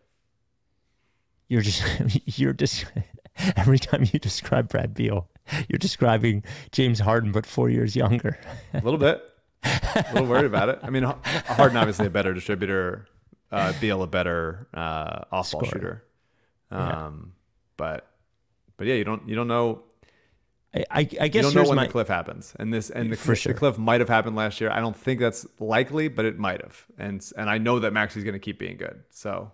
You're just [laughs] you're just [laughs] every time you describe Brad Beal, you're describing James Harden but four years younger. a little bit a little worried about it. I mean, Harden obviously a better distributor, uh, Beal a better uh, off ball Scorer. shooter. Um, but but yeah, you don't you don't know I, I, I you guess don't know when my the cliff happens, and this and the, For cl- sure. the cliff might have happened last year. I don't think that's likely, but it might have, and and I know that Maxey's going to keep being good. So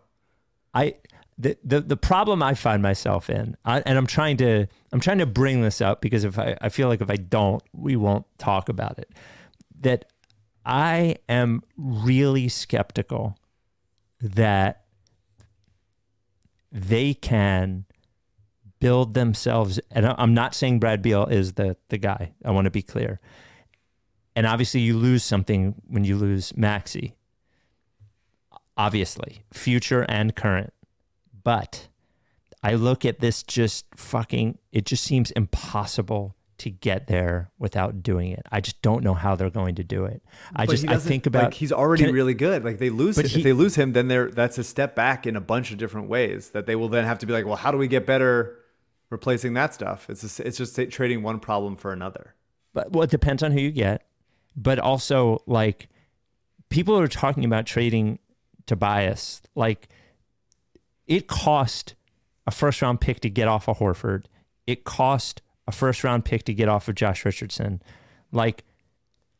I the, the the problem I find myself in, I, and I'm trying to I'm trying to bring this up because if I, I feel like if I don't, we won't talk about it. That I am really skeptical that they can build themselves. And I'm not saying Brad Beal is the the guy. I want to be clear. And obviously, you lose something when you lose Maxey obviously, future and current. But I look at this just fucking, it just seems impossible to get there without doing it. I just don't know how they're going to do it. I But just, I think about, like he's already Can- really good. Like they lose But if they lose him, then they're that's a step back in a bunch of different ways that they will then have to be like, well, how do we get better replacing that stuff? It's just, it's just trading one problem for another. but well, it depends on who you get. But also, like, people are talking about trading Tobias. Like, it cost a first round pick to get off of Horford. It cost a first round pick to get off of Josh Richardson. Like,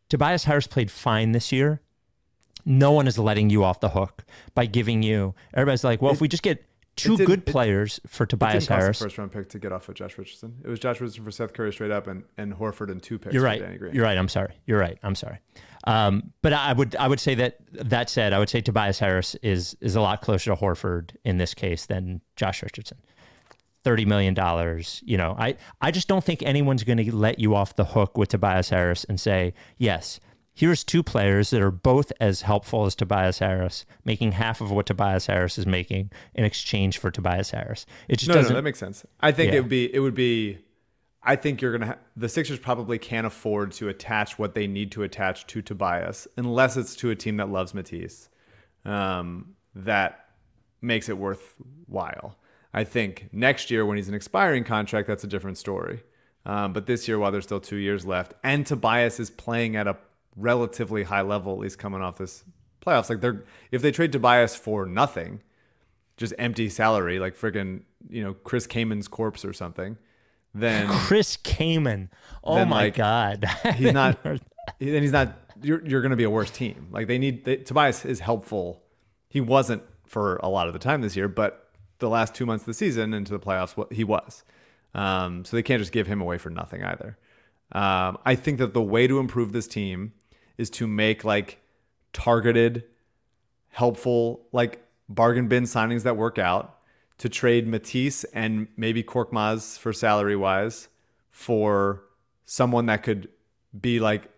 Tobias Harris played fine this year. No one is letting you off the hook by giving you. Everybody's like, well, if we just get two good it- players for Tobias Harris, a first round pick to get off of Josh Richardson. It was Josh Richardson for Seth Curry straight up, and and Horford and two picks. You're right. You're right. I'm sorry. You're right. I'm sorry. Um, but I would I would say that that said, I would say Tobias Harris is is a lot closer to Horford in this case than Josh Richardson. Thirty million dollars. You know, I I just don't think anyone's going to let you off the hook with Tobias Harris and say yes. Here's two players that are both as helpful as Tobias Harris, making half of what Tobias Harris is making in exchange for Tobias Harris. It just No, doesn't. no, that makes sense. I think Yeah. it would be it would be. I think you're gonna. Ha- the Sixers probably can't afford to attach what they need to attach to Tobias unless it's to a team that loves Matisse. Um, that makes it worthwhile. I think next year when he's an expiring contract, that's a different story. Um, but this year, while there's still two years left, and Tobias is playing at a relatively high level, at least coming off this playoffs, like they're if they trade Tobias for nothing, just empty salary, like friggin' you know Chris Kaman's corpse or something, then [laughs] Chris Kaman. Oh Then, my like, God. [laughs] he's not. then he's not. You're you're going to be a worse team. Like they need they, Tobias is helpful. He wasn't for a lot of the time this year, but the last two months of the season into the playoffs, what he was. Um, so they can't just give him away for nothing either. Um, I think that the way to improve this team is to make like targeted, helpful, like bargain bin signings that work out. To trade Matisse and maybe Korkmaz for salary wise for someone that could be like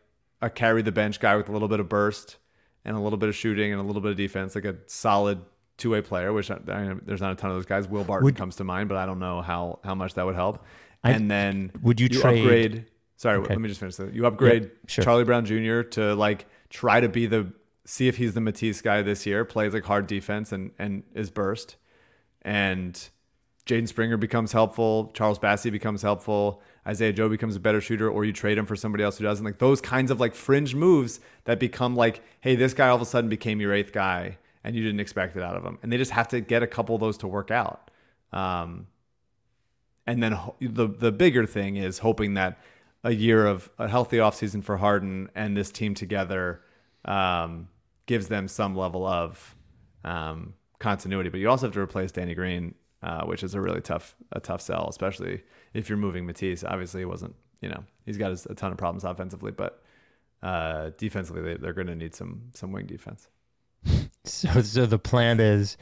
a carry the bench guy with a little bit of burst and a little bit of shooting and a little bit of defense, like a solid two way player. Which I, I mean, there's not a ton of those guys. Will Barton Would- comes to mind, but I don't know how how much that would help. I- and then would you trade- upgrade? Sorry, Okay. let me just finish that. You upgrade sure. Charlie Brown Jr. to like try to be the see if he's the Matisse guy this year. Plays like hard defense and and is burst and Jaden Springer becomes helpful, Charles Bassey becomes helpful, Isaiah Joe becomes a better shooter, or you trade him for somebody else who doesn't. Like those kinds of like fringe moves that become like, hey, this guy all of a sudden became your eighth guy, and you didn't expect it out of him, and they just have to get a couple of those to work out. Um, and then ho- the the bigger thing is hoping that a year of a healthy offseason for Harden and this team together um, gives them some level of um, continuity. But you also have to replace Danny Green, uh, which is a really tough a tough sell, especially if you're moving Matisse. Obviously, he wasn't. You know, he's got a ton of problems offensively, but uh, defensively, they, they're going to need some some wing defense. [laughs] So, so the plan is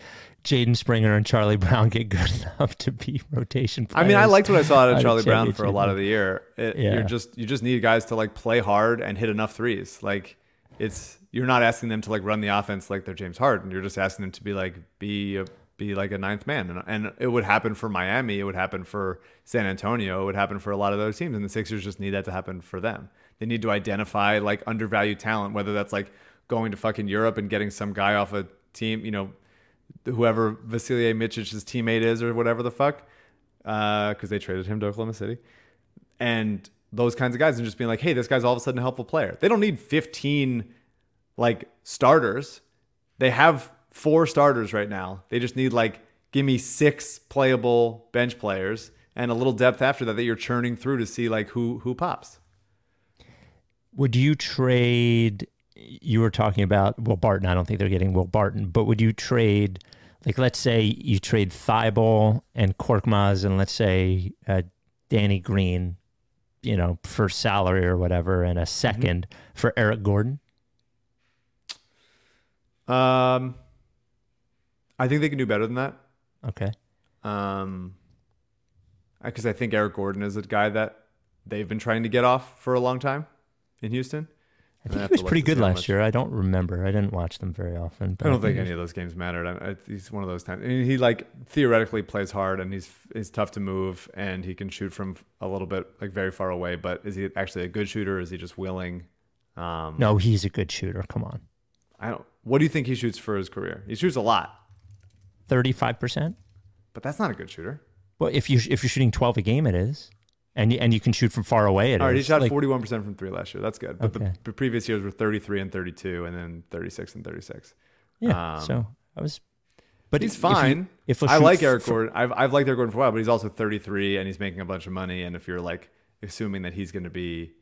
Jaden Springer and Charlie Brown get good [laughs] enough to be rotation players. I mean, I liked what I saw out of Charlie Brown for a lot of the year. It, Yeah. You're just you just need guys to like play hard and hit enough threes. Like it's you're not asking them to like run the offense like they're James Harden. You're just asking them to be like be a, be like a ninth man. And, and it would happen for Miami. It would happen for San Antonio. It would happen for a lot of those teams. And the Sixers just need that to happen for them. They need to identify like undervalued talent, whether that's like going to fucking Europe and getting some guy off a team, you know, whoever Vasilije Micic's teammate is or whatever the fuck, uh, because they traded him to Oklahoma City, and those kinds of guys and just being like, hey, this guy's all of a sudden a helpful player. They don't need 15 like starters. They have four starters right now. They just need like give me six playable bench players and a little depth after that that you're churning through to see like who who pops. Would you trade? You were talking about Will Barton. I don't think they're getting Will Barton, but would you trade? Like, let's say you trade Thybulle and Korkmaz, and let's say uh, Danny Green, you know, for salary or whatever, and a 2nd for Eric Gordon. Um I think they can do better than that. Okay. Um because I think Eric Gordon is a guy that they've been trying to get off for a long time in Houston. I think he was pretty good last year. I don't remember. I didn't watch them very often. But I don't think any of those games mattered. I, I, he's one of those times. I mean, he like theoretically plays hard and he's he's tough to move and he can shoot from a little bit like very far away. But is he actually a good shooter? Is he just willing? Um, No, he's a good shooter. Come on, I don't. What do you think he shoots for his career? He shoots a lot, thirty-five percent. but that's not a good shooter. Well, if you if you're shooting twelve a game, it is, and you, and you can shoot from far away. It All right, he shot forty one percent from three last year. That's good. But Okay. the, the previous years were thirty three and thirty two, and then thirty six and thirty six. Yeah. Um, so I was, but he's if fine. If, he'll I like Eric Gordon. I've I've liked Eric Gordon for a while, but he's also 33 and he's making a bunch of money. And if you're like assuming that he's going to be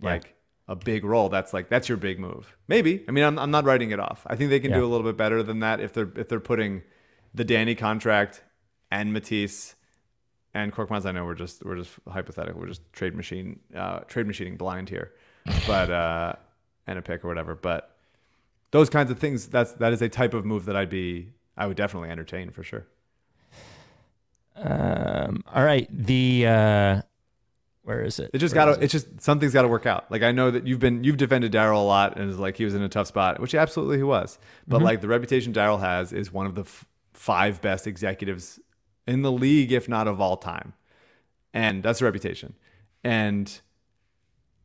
Yeah. like a big role, that's like that's your big move. Maybe. I mean, I'm I'm not writing it off. I think they can Yeah. do a little bit better than that if they're if they're putting the Danny contract and Matisse and Korkmaz. I know we're just we're just hypothetical. We're just trade machine uh, trade machining blind here, but uh, and a pick or whatever. But those kinds of things. That's that is a type of move that I'd be I would definitely entertain for sure. Um. All right. The uh, where is it? It just got to. It's just something's got to work out. Like I know that you've been you've defended Daryl a lot and like he was in a tough spot, which absolutely he was. But Mm-hmm. like the reputation Daryl has is one of the f- five best executives in the league, if not of all time, and that's a reputation. And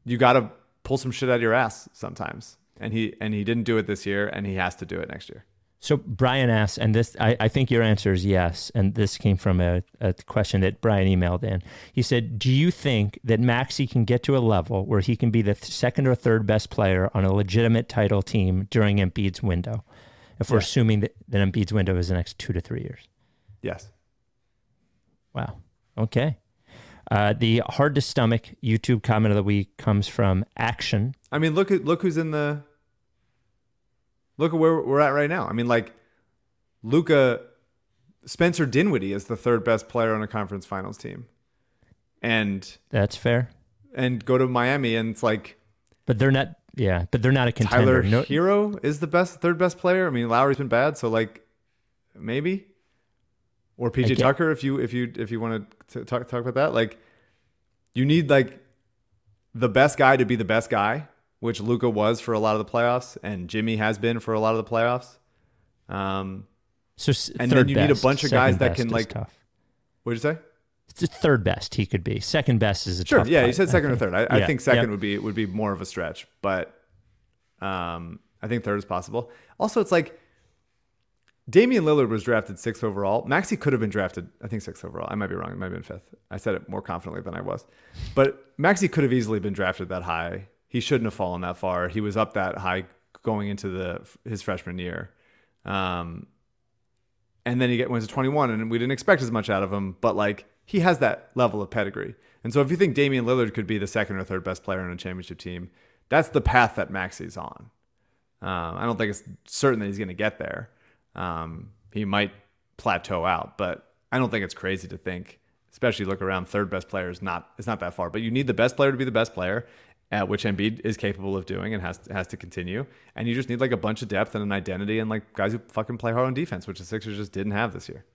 you got to pull some shit out of your ass sometimes. And he and he didn't do it this year, and he has to do it next year. So Brian asks, and this I, I think your answer is yes, and this came from a, a question that Brian emailed in. He said, "Do you think that Maxey can get to a level where he can be the th- second or third best player on a legitimate title team during Embiid's window? If we're Yeah. assuming that, that Embiid's window is the next two to three years." Yes. Wow. Okay. Uh, the hard to stomach YouTube comment of the week comes from Action. I mean, look at look who's in the. Look at where we're at right now. I mean, like, Luka, Spencer Dinwiddie is the third best player on a conference finals team, and That's fair, and go to Miami and it's like but they're not. Yeah, but they're not a contender. Tyler No, Herro is the best third best player. I mean, Lowry's been bad, so like maybe or PJ Tucker if you if you if you want to talk talk about that. Like, you need like the best guy to be the best guy, which Luka was for a lot of the playoffs, and Jimmy has been for a lot of the playoffs. Um, so and then you need a bunch of guys that can like. tough. What'd you say? It's the third best he could be. Second best is a Sure. tough Yeah, you fight, said I second or third. I, I think second yep. would be would be more of a stretch, but um, I think third is possible. Also, it's like Damian Lillard was drafted sixth overall. Maxey could have been drafted, I think sixth overall. I might be wrong. It might have been fifth. I said it more confidently than I was, but Maxey could have easily been drafted that high. He shouldn't have fallen that far. He was up that high going into the his freshman year. Um, and then he get, went to 21 and we didn't expect as much out of him but like he has that level of pedigree and so if you think Damian Lillard could be the second or third best player on a championship team that's the path that Maxey's on um, I don't think it's certain that he's going to get there um, he might plateau out but I don't think it's crazy to think especially look around third best player is not it's not that far but you need the best player to be the best player at which Embiid is capable of doing and has has to continue. And you just need like a bunch of depth and an identity and like guys who fucking play hard on defense, which the Sixers just didn't have this year.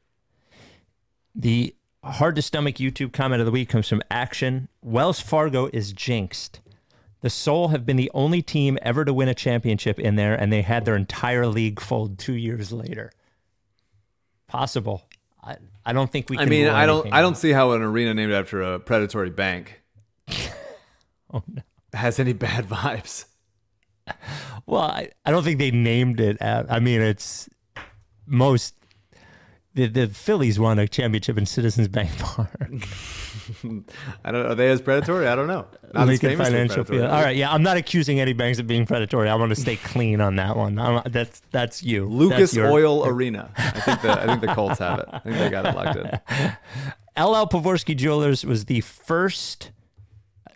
The hard to stomach YouTube comment of the week comes from Action. Wells Fargo is jinxed. The Soul have been the only team ever to win a championship in there, and they had their entire league fold two years later. Possible. I, I don't think we. I mean, I don't I don't see how an arena named after a predatory bank [laughs] Oh, no. has any bad vibes. Well, I, I don't think they named it. At, I mean, it's most. The, the Phillies won a championship in Citizens Bank Park. [laughs] [laughs] I don't. Are they as predatory? I don't know. Not Lincoln Financial. Field. All right, yeah, I'm not accusing any banks of being predatory. I want to stay clean on that one. I'm, that's that's you, Lucas That's your- Oil Arena. I think the I think the Colts have it. I think they got it locked in. [laughs] LL Pavorsky Jewelers was the first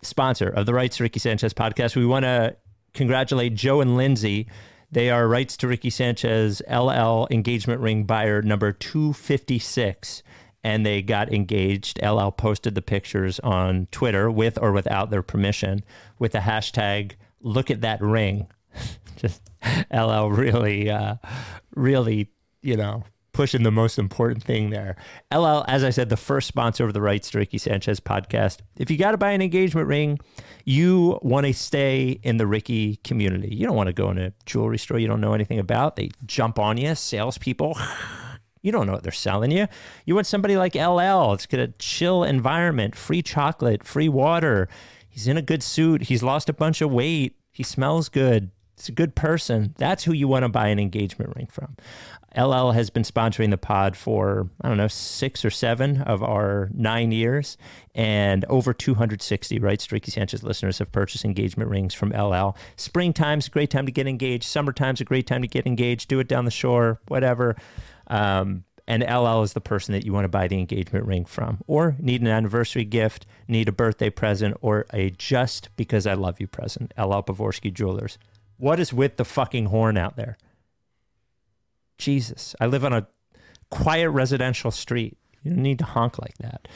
sponsor of the Rights to Ricky Sanchez podcast. We want to congratulate Joe and Lindsay. They are Rights to Ricky Sanchez LL engagement ring buyer number 256. And they got engaged. LL posted the pictures on Twitter with or without their permission with the hashtag look at that ring. [laughs] Just LL really, uh, really, you know, pushing the most important thing there. LL, as I said, the first sponsor of the Rights to Ricky Sanchez podcast. If you got to buy an engagement ring, you want to stay in the Ricky community. You don't want to go in a jewelry store you don't know anything about. They jump on you, salespeople. [laughs] You don't know what they're selling you. You want somebody like LL. It's got a chill environment, free chocolate, free water. He's in a good suit. He's lost a bunch of weight. He smells good. He's a good person. That's who you want to buy an engagement ring from. LL has been sponsoring the pod for, I don't know, six or seven of our nine years. And over 260 right? Ricky Sanchez listeners have purchased engagement rings from LL. Springtime's a great time to get engaged. Summertime's a great time to get engaged. Do it down the shore, whatever. Um, and LL is the person that you want to buy the engagement ring from, or need an anniversary gift, need a birthday present, or a just because I love you present. LL Pavorsky Jewelers. What is with the fucking horn out there? Jesus, I live on a quiet residential street. You don't need to honk like that.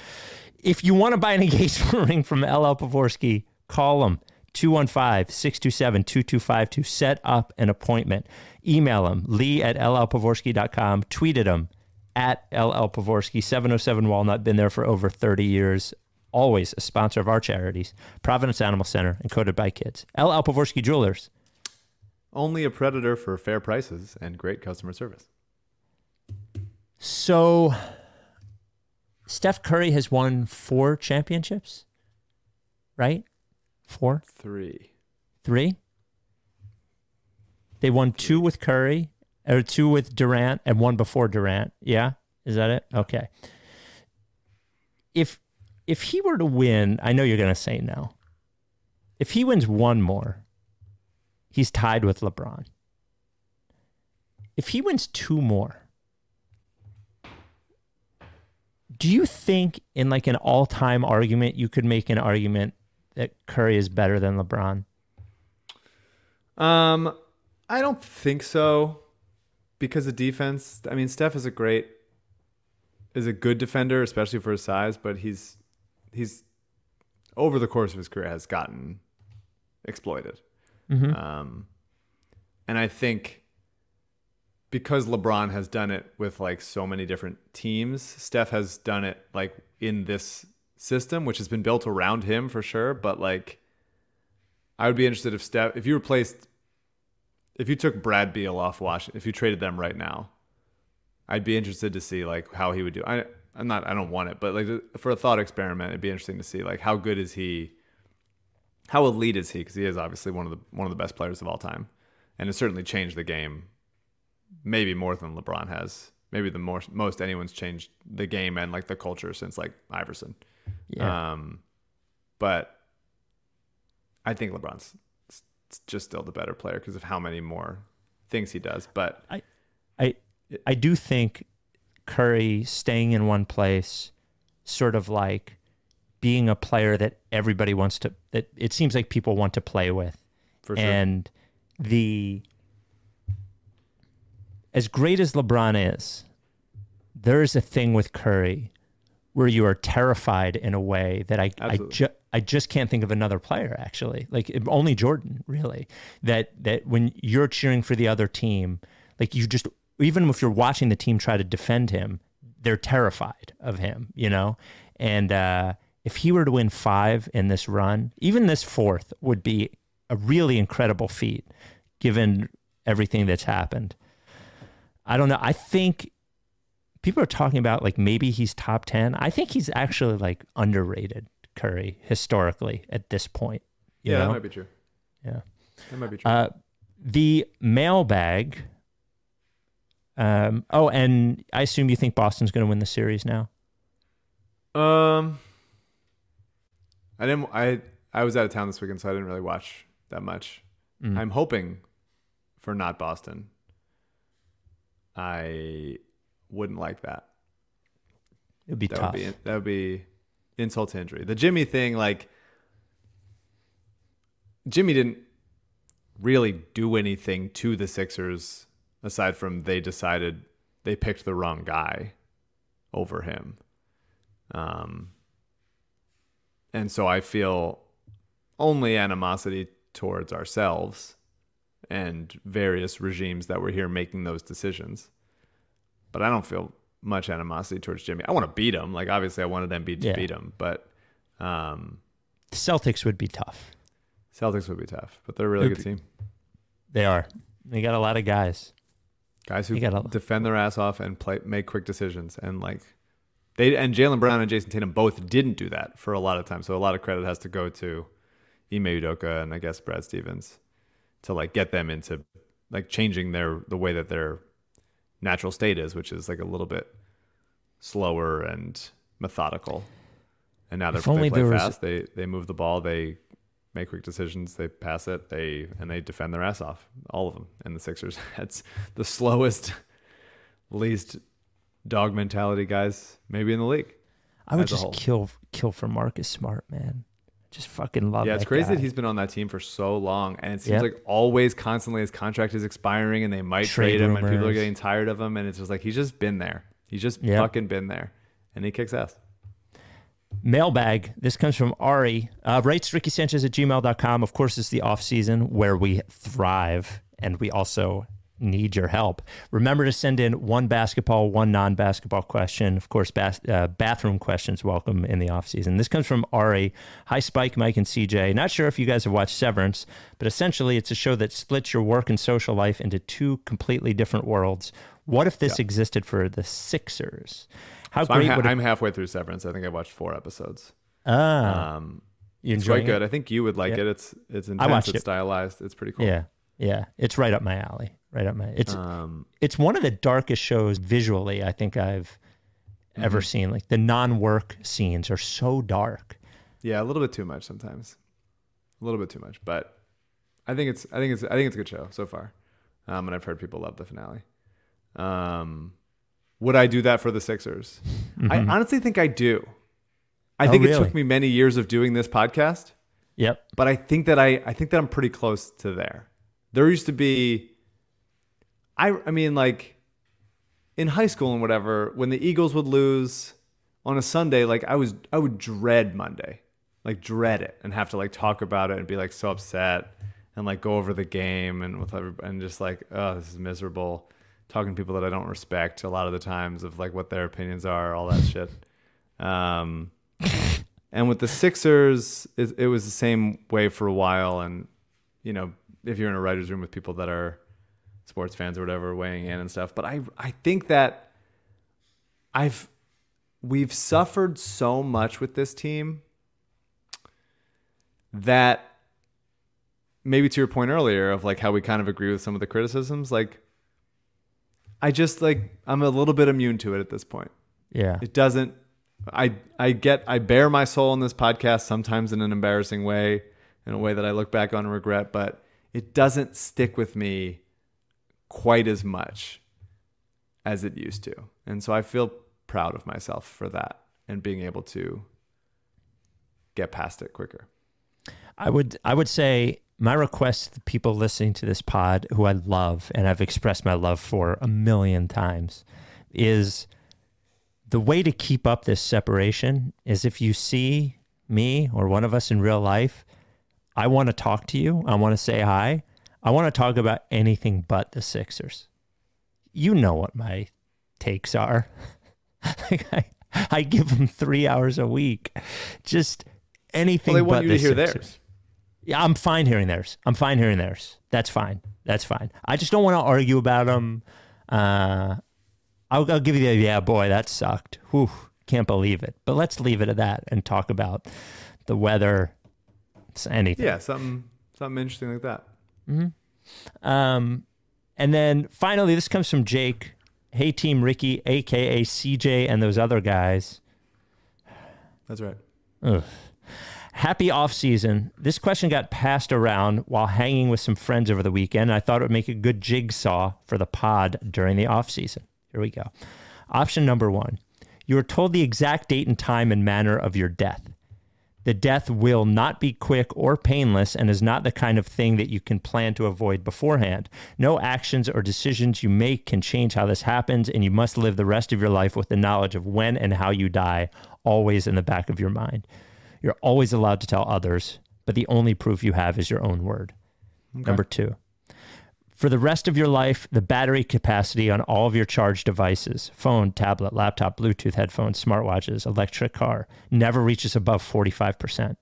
If you want to buy an [laughs] engagement ring from LL Pavorsky, call them 215 627 2252. Set up an appointment. Email him, lee at llpavorsky.com. Tweet at him at llpavorsky, 707 Walnut. Been there for over 30 years. Always a sponsor of our charities, Providence Animal Center, and Coded by Kids. LL Pavorsky Jewelers. Only a predator for fair prices and great customer service. So, Steph Curry has won four championships, right? Four, Three. three. They won two with Curry, or two with Durant, and one before Durant. Yeah, is that it? Okay. If if he were to win, I know you're going to say no. If he wins one more, he's tied with LeBron. If he wins two more, do you think in like an all-time argument you could make an argument that Curry is better than LeBron? Um, I don't think so, because the defense. I mean, Steph is a great, is a good defender, especially for his size. But he's, he's, over the course of his career has gotten exploited. Um, and I think because LeBron has done it with like so many different teams, Steph has done it like in this system, which has been built around him for sure. But like, I would be interested if Steph, if you replaced, if you took Brad Beal off Washington, if you traded them right now, I'd be interested to see like how he would do. I, I'm not, I don't want it, but like for a thought experiment, it'd be interesting to see like how good is he, how elite is he? Because he is obviously one of the one of the best players of all time, and has certainly changed the game, maybe more than LeBron has. Maybe the more most anyone's changed the game and like the culture since like Iverson. Yeah. Um, but I think LeBron's just still the better player because of how many more things he does. But I, I, I do think Curry staying in one place, sort of like being a player that everybody wants to, that it seems like people want to play with. for sure, And the, as great as LeBron is, there is a thing with Curry where you are terrified in a way that I, I, Absolutely. ju- I just can't think of another player actually. Like only Jordan really. That that when you're cheering for the other team, like you just even if you're watching the team try to defend him, they're terrified of him, you know? And uh if he were to win 5 in this run, even this fourth would be a really incredible feat given everything that's happened. I don't know. I think people are talking about like maybe he's top 10. I think he's actually like underrated Curry historically at this point. you yeah, know? that might be true. Yeah. That might be true. Uh, the mailbag. Um, oh, and I assume you think Boston's going to win the series now. Um, I didn't. I I was out of town this weekend, so I didn't really watch that much. Mm. I'm hoping for not Boston. I wouldn't like that. It would be That tough. would be that would be insult to injury. The Jimmy thing, like Jimmy didn't really do anything to the Sixers aside from they decided they picked the wrong guy over him. Um, and so I feel only animosity towards ourselves and various regimes that were here making those decisions. But I don't feel much animosity towards Jimmy. I want to beat him. Like obviously I wanted Embiid to Yeah. beat him, but um, the Celtics would be tough. Celtics would be tough. But they're a really It'd good be- team. They are. They got a lot of guys. Guys who gotta- defend their ass off and play make quick decisions and like they and Jaylen Brown and Jayson Tatum both didn't do that for a lot of time. So a lot of credit has to go to Ime Udoka and I guess Brad Stevens to like get them into like changing their the way that their natural state is, which is like a little bit slower and methodical. And now they're If they play was- fast. They they move the ball. They make quick decisions. They pass it. They and they defend their ass off. All of them. And the Sixers. [laughs] That's the slowest, least dog mentality guys maybe in the league. I would just kill kill for Marcus Smart, man. Just fucking love yeah, that it's crazy guy. that he's been on that team for so long, and it seems Yep. like always, constantly, his contract is expiring, and they might Trade trade him, and people are rumors. getting tired of him, and it's just like he's just been there. He's just Yep. fucking been there, and he kicks ass. Mailbag. This comes from Ari. Uh, rights Ricky Sanchez at gmail.com. Of course, it's the off season where we thrive and we also need your help. Remember to send in one basketball, one non basketball question. Of course, bas- uh, bathroom questions welcome in the off season. This comes from Ari. Hi, Spike, Mike, and CJ. Not sure if you guys have watched Severance, but essentially it's a show that splits your work and social life into two completely different worlds. What if this existed for the Sixers? How So I'm, great ha- would it I'm halfway through Severance. I think I watched four episodes. Ah, Um, you it's quite enjoying good. it? I think you would like Yeah. it. It's it's intense. It's it. stylized. It's pretty cool. Yeah, yeah, it's right up my alley. Right up my. It's Um, it's one of the darkest shows visually I think I've ever Mhm. seen. Like the non-work scenes are so dark. yeah, a little bit too much sometimes. A little bit too much, but I think it's I think it's I think it's a good show so far. Um, and I've heard people love the finale. Um, would I do that for the Sixers? I Mhm. honestly think I do. I Oh, think it really? took me many years of doing this podcast. Yep. But I think that I I think that I'm pretty close to there. There used to be I I mean like in high school and whatever, when the Eagles would lose on a Sunday, like I was I would dread Monday. Like dread it and have to like talk about it and be like so upset and like go over the game and with every, and just like, oh, this is miserable. Talking to people that I don't respect a lot of the times of like what their opinions are, all that shit. Um [laughs] and with the Sixers, it, it was the same way for a while. And, you know, if you're in a writer's room with people that are sports fans or whatever weighing in and stuff. But I, I think that I've, we've suffered so much with this team that maybe to your point earlier of like how we kind of agree with some of the criticisms, like, I just like, I'm a little bit immune to it at this point. Yeah. It doesn't I I get I bear my soul in this podcast sometimes in an embarrassing way, in a way that I look back on and regret, but it doesn't stick with me quite as much as it used to. And so I feel proud of myself for that and being able to get past it quicker. I would I would say my request to the people listening to this pod who I love and I've expressed my love for a million times is the way to keep up this separation is if you see me or one of us in real life, I want to talk to you. I want to say hi. I want to talk about anything but the Sixers. You know what my takes are. [laughs] like I, I give them three hours a week. Just anything Well, they want but you to the hear Sixers. theirs. Yeah, I'm fine hearing theirs. I'm fine hearing theirs. That's fine. That's fine. I just don't want to argue about them. Uh, I'll, I'll give you the yeah, boy, that sucked. Whew, can't believe it. But let's leave it at that and talk about the weather. It's anything. Yeah, something something interesting like that. Mm-hmm. Um, and then finally, this comes from Jake. Hey, Team Ricky, aka CJ, and those other guys. That's right. Ugh. Happy off season. This question got passed around while hanging with some friends over the weekend. I thought it would make a good jigsaw for the pod during the off season. Here we go. Option number one You are told the exact date and time and manner of your death. The death will not be quick or painless and is not the kind of thing that you can plan to avoid beforehand. No actions or decisions you make can change how this happens, and you must live the rest of your life with the knowledge of when and how you die always in the back of your mind. You're always allowed to tell others, but the only proof you have is your own word. Number two, for the rest of your life, the battery capacity on all of your charged devices phone, tablet, laptop, Bluetooth headphones, smartwatches, electric car never reaches above 45%.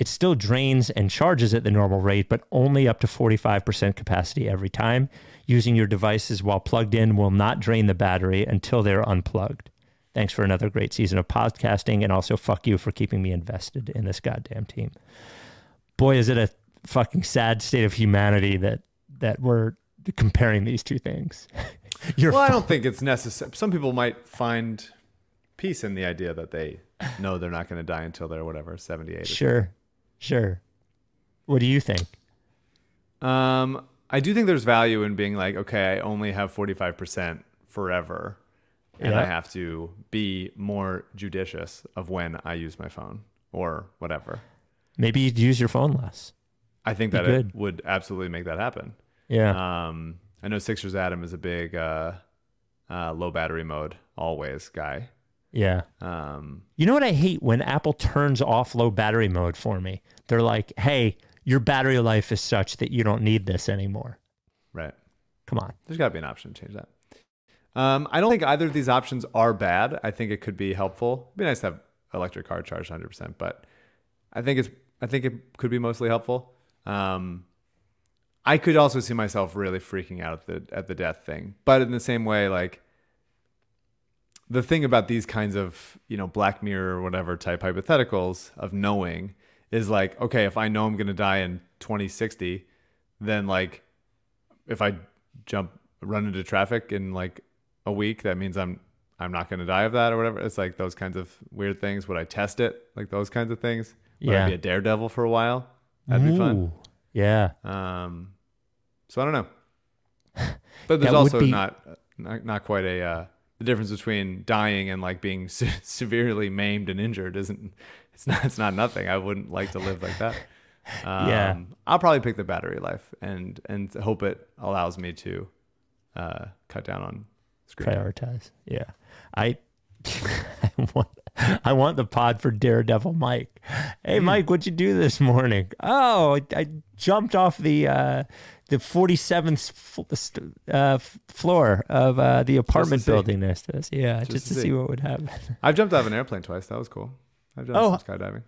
It still drains and charges at the normal rate, but only up to 45% capacity every time. Using your devices while plugged in will not drain the battery until they're unplugged. Thanks for another great season of podcasting, and also fuck you for keeping me invested in this goddamn team. Boy, is it a fucking sad state of humanity that that we're comparing these two things. [laughs] Well, I don't think it's necessary. Some people might find peace in the idea that they know they're not going to die until they're whatever 78. sure, sure. What do you think? Um, I do think there's value in being like, okay, I only have 45% forever, and I have to be more judicious of when I use my phone or whatever. Maybe you'd use your phone less. I think that it would absolutely make that happen. Yeah. Um, I know Sixers Adam is a big uh, uh, low battery mode always guy. Yeah. Um, You know what I hate when Apple turns off low battery mode for me? They're like, hey, your battery life is such that you don't need this anymore. right. Come on. There's got to be an option to change that. Um, I don't think either of these options are bad. I think it could be helpful. It'd be nice to have electric car charged 100%, but I think it's I think it could be mostly helpful. Um, I could also see myself really freaking out at the at the death thing, but in the same way, like the thing about these kinds of you know Black Mirror or whatever type hypotheticals of knowing is like, okay, if I know I'm gonna die in 2060, then like if I jump run into traffic in like a week, that means I'm I'm not gonna die of that or whatever. It's like those kinds of weird things. Would I test it? Like those kinds of things. Would Yeah. I be a daredevil for a while? That'd be fun. Yeah. Um, so I don't know. [laughs] But there's also be- not, not not quite a uh, the difference between dying and like being [laughs] se- severely maimed and injured isn't it's not it's not nothing. I wouldn't like to live like that. [laughs] Um, Yeah. I'll probably pick the battery life and and hope it allows me to uh, cut down on screen. Prioritize. Yeah. I [laughs] want I want the pod for Daredevil Mike. Hey Mike, what'd you do this morning? Oh, I, I jumped off the uh the 47th f- uh, floor of uh, the apartment building next to us. Yeah, just, Just to to see. see. what would happen. [laughs] I've jumped out of an airplane twice. That was cool. I've done Oh. some skydiving.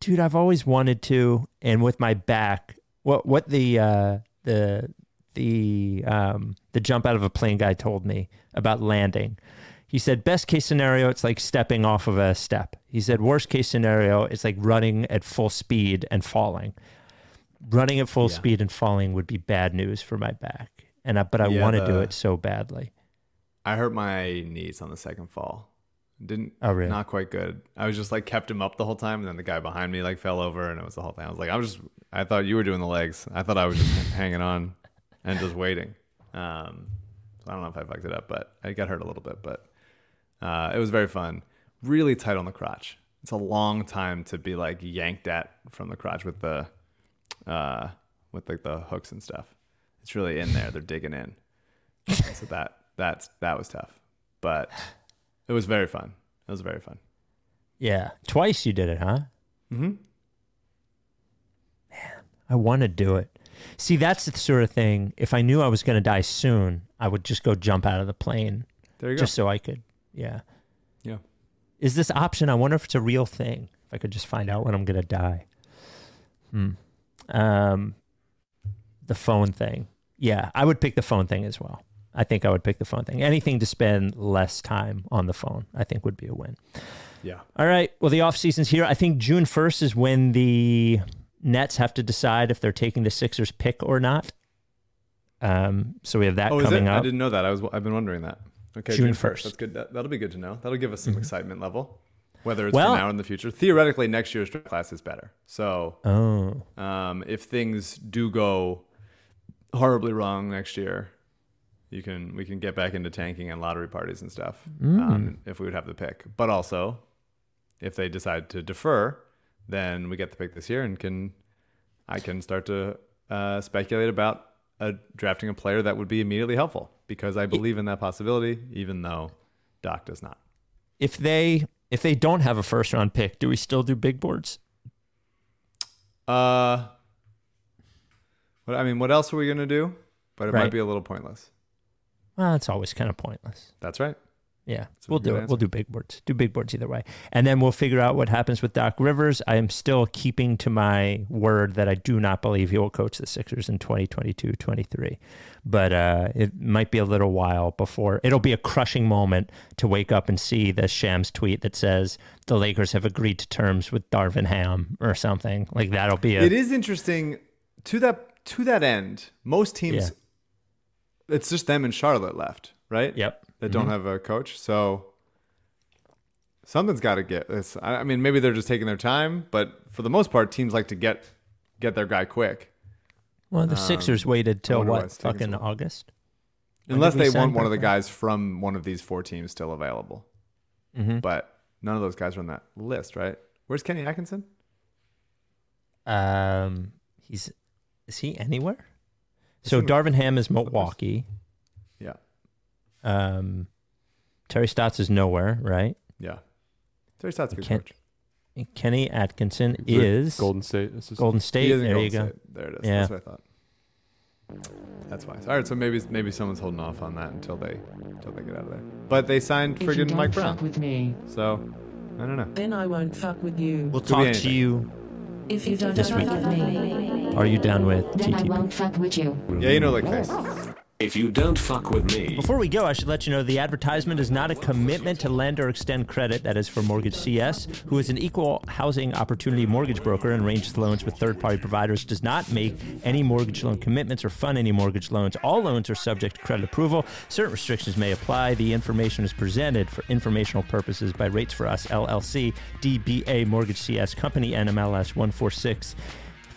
dude i've always wanted to and with my back what what the uh the the um the jump out of a plane guy told me about landing he said best case scenario it's like stepping off of a step he said worst case scenario it's like running at full speed and falling running at full Yeah. speed and falling would be bad news for my back and I, but i Yeah, want to do it so badly I hurt my knees on the second fall. Didn't Oh, really? not quite good. I was just like kept him up the whole time, and then the guy behind me like fell over, and it was the whole thing. I was like, I was just, I thought you were doing the legs. I thought I was just hanging on and just waiting. Um, so I don't know if I fucked it up, but I got hurt a little bit. But uh, it was very fun. Really tight on the crotch. It's a long time to be like yanked at from the crotch with the, uh, with like the hooks and stuff. It's really in there. They're digging in. so that that's that was tough, but it was very fun. It was very fun. yeah twice you did it huh Mm-hmm. Man, I want to do it. See, that's the sort of thing. If I knew I was going to die soon, I would just go jump out of the plane There you go. just so I could. Yeah. Yeah. Is this option? I wonder if it's a real thing. If I could just find out when I'm going to die. Hmm. Um, the phone thing. Yeah, I would pick the phone thing as well. I think I would pick the phone thing. Anything to spend less time on the phone, I think would be a win. Yeah. All right. Well, the off season's here. I think June first is when the Nets have to decide if they're taking the Sixers pick or not. Um, so we have that Oh, coming I didn't know that. I was I've been wondering that. Okay, June first. That's good. That, that'll be good to know. That'll give us some excitement level. whether it's Well- for now or in the future. Theoretically, next year's draft class is better. So Oh. um, if things do go horribly wrong next year, you can we can get back into tanking and lottery parties and stuff Mm. um, if we would have the pick. But also, if they decide to defer, then we get the pick this year and can I can start to uh, speculate about uh, drafting a player that would be immediately helpful because I believe in that possibility, even though Doc does not. If they if they don't have a first round pick, do we still do big boards? Uh, what I mean, what else are we gonna do? But it might be a little pointless. Well, it's always kind of pointless. That's right. Yeah, a we'll do it. answer. We'll do big boards. Do big boards either way, and then we'll figure out what happens with Doc Rivers. I am still keeping to my word that I do not believe he will coach the Sixers in 2022-23. But uh, it might be a little while before it'll be a crushing moment to wake up and see the Shams tweet that says the Lakers have agreed to terms with Darvin Ham or something like that'll be a It is interesting to that to that end. Most teams, it's just them and Charlotte left, right? Yep. That don't have a coach, so something's got to get this. I I mean, maybe they're just taking their time, but for the most part, teams like to get get their guy quick, well. The Sixers waited till what fucking. August. Unless they want one of the guys from one of these four teams still available. Mm-hmm. But none of those guys are on that list, right? Where's Kenny Atkinson? Um, he's is he anywhere? So Darvin Ham is Milwaukee. Yeah, Um, Terry Stotts is nowhere, right? yeah. Terry Stott's a good Ken- coach. Kenny Atkinson He's is Golden State. This is Golden State. is in There you go. State. There it is. Yeah. That's what I thought. That's wise. All right, so maybe maybe someone's holding off on that until they until they get out of there. But they signed If friggin' Mike fuck Brown, with me, so I don't know. then I won't fuck with you. We'll be talk to you. If you don't This fuck week. with me, Are you down with then I won't fuck with you. Yeah, you know, like face. If you don't fuck with me, Before we go, I should let you know the advertisement is not a commitment to lend or extend credit. That is for Mortgage CS, who is an equal housing opportunity mortgage broker and arranges loans with third party providers, does not make any mortgage loan commitments or fund any mortgage loans. All loans are subject to credit approval. Certain restrictions may apply. The information is presented for informational purposes by Rates for Us LLC, DBA Mortgage CS Company, NMLS 146.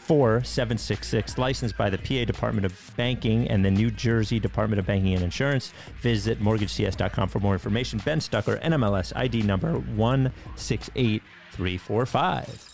4766, licensed by the PA Department of Banking and the New Jersey Department of Banking and Insurance. Visit mortgagecs.com for more information. Ben Stucker, NMLS ID number 168345.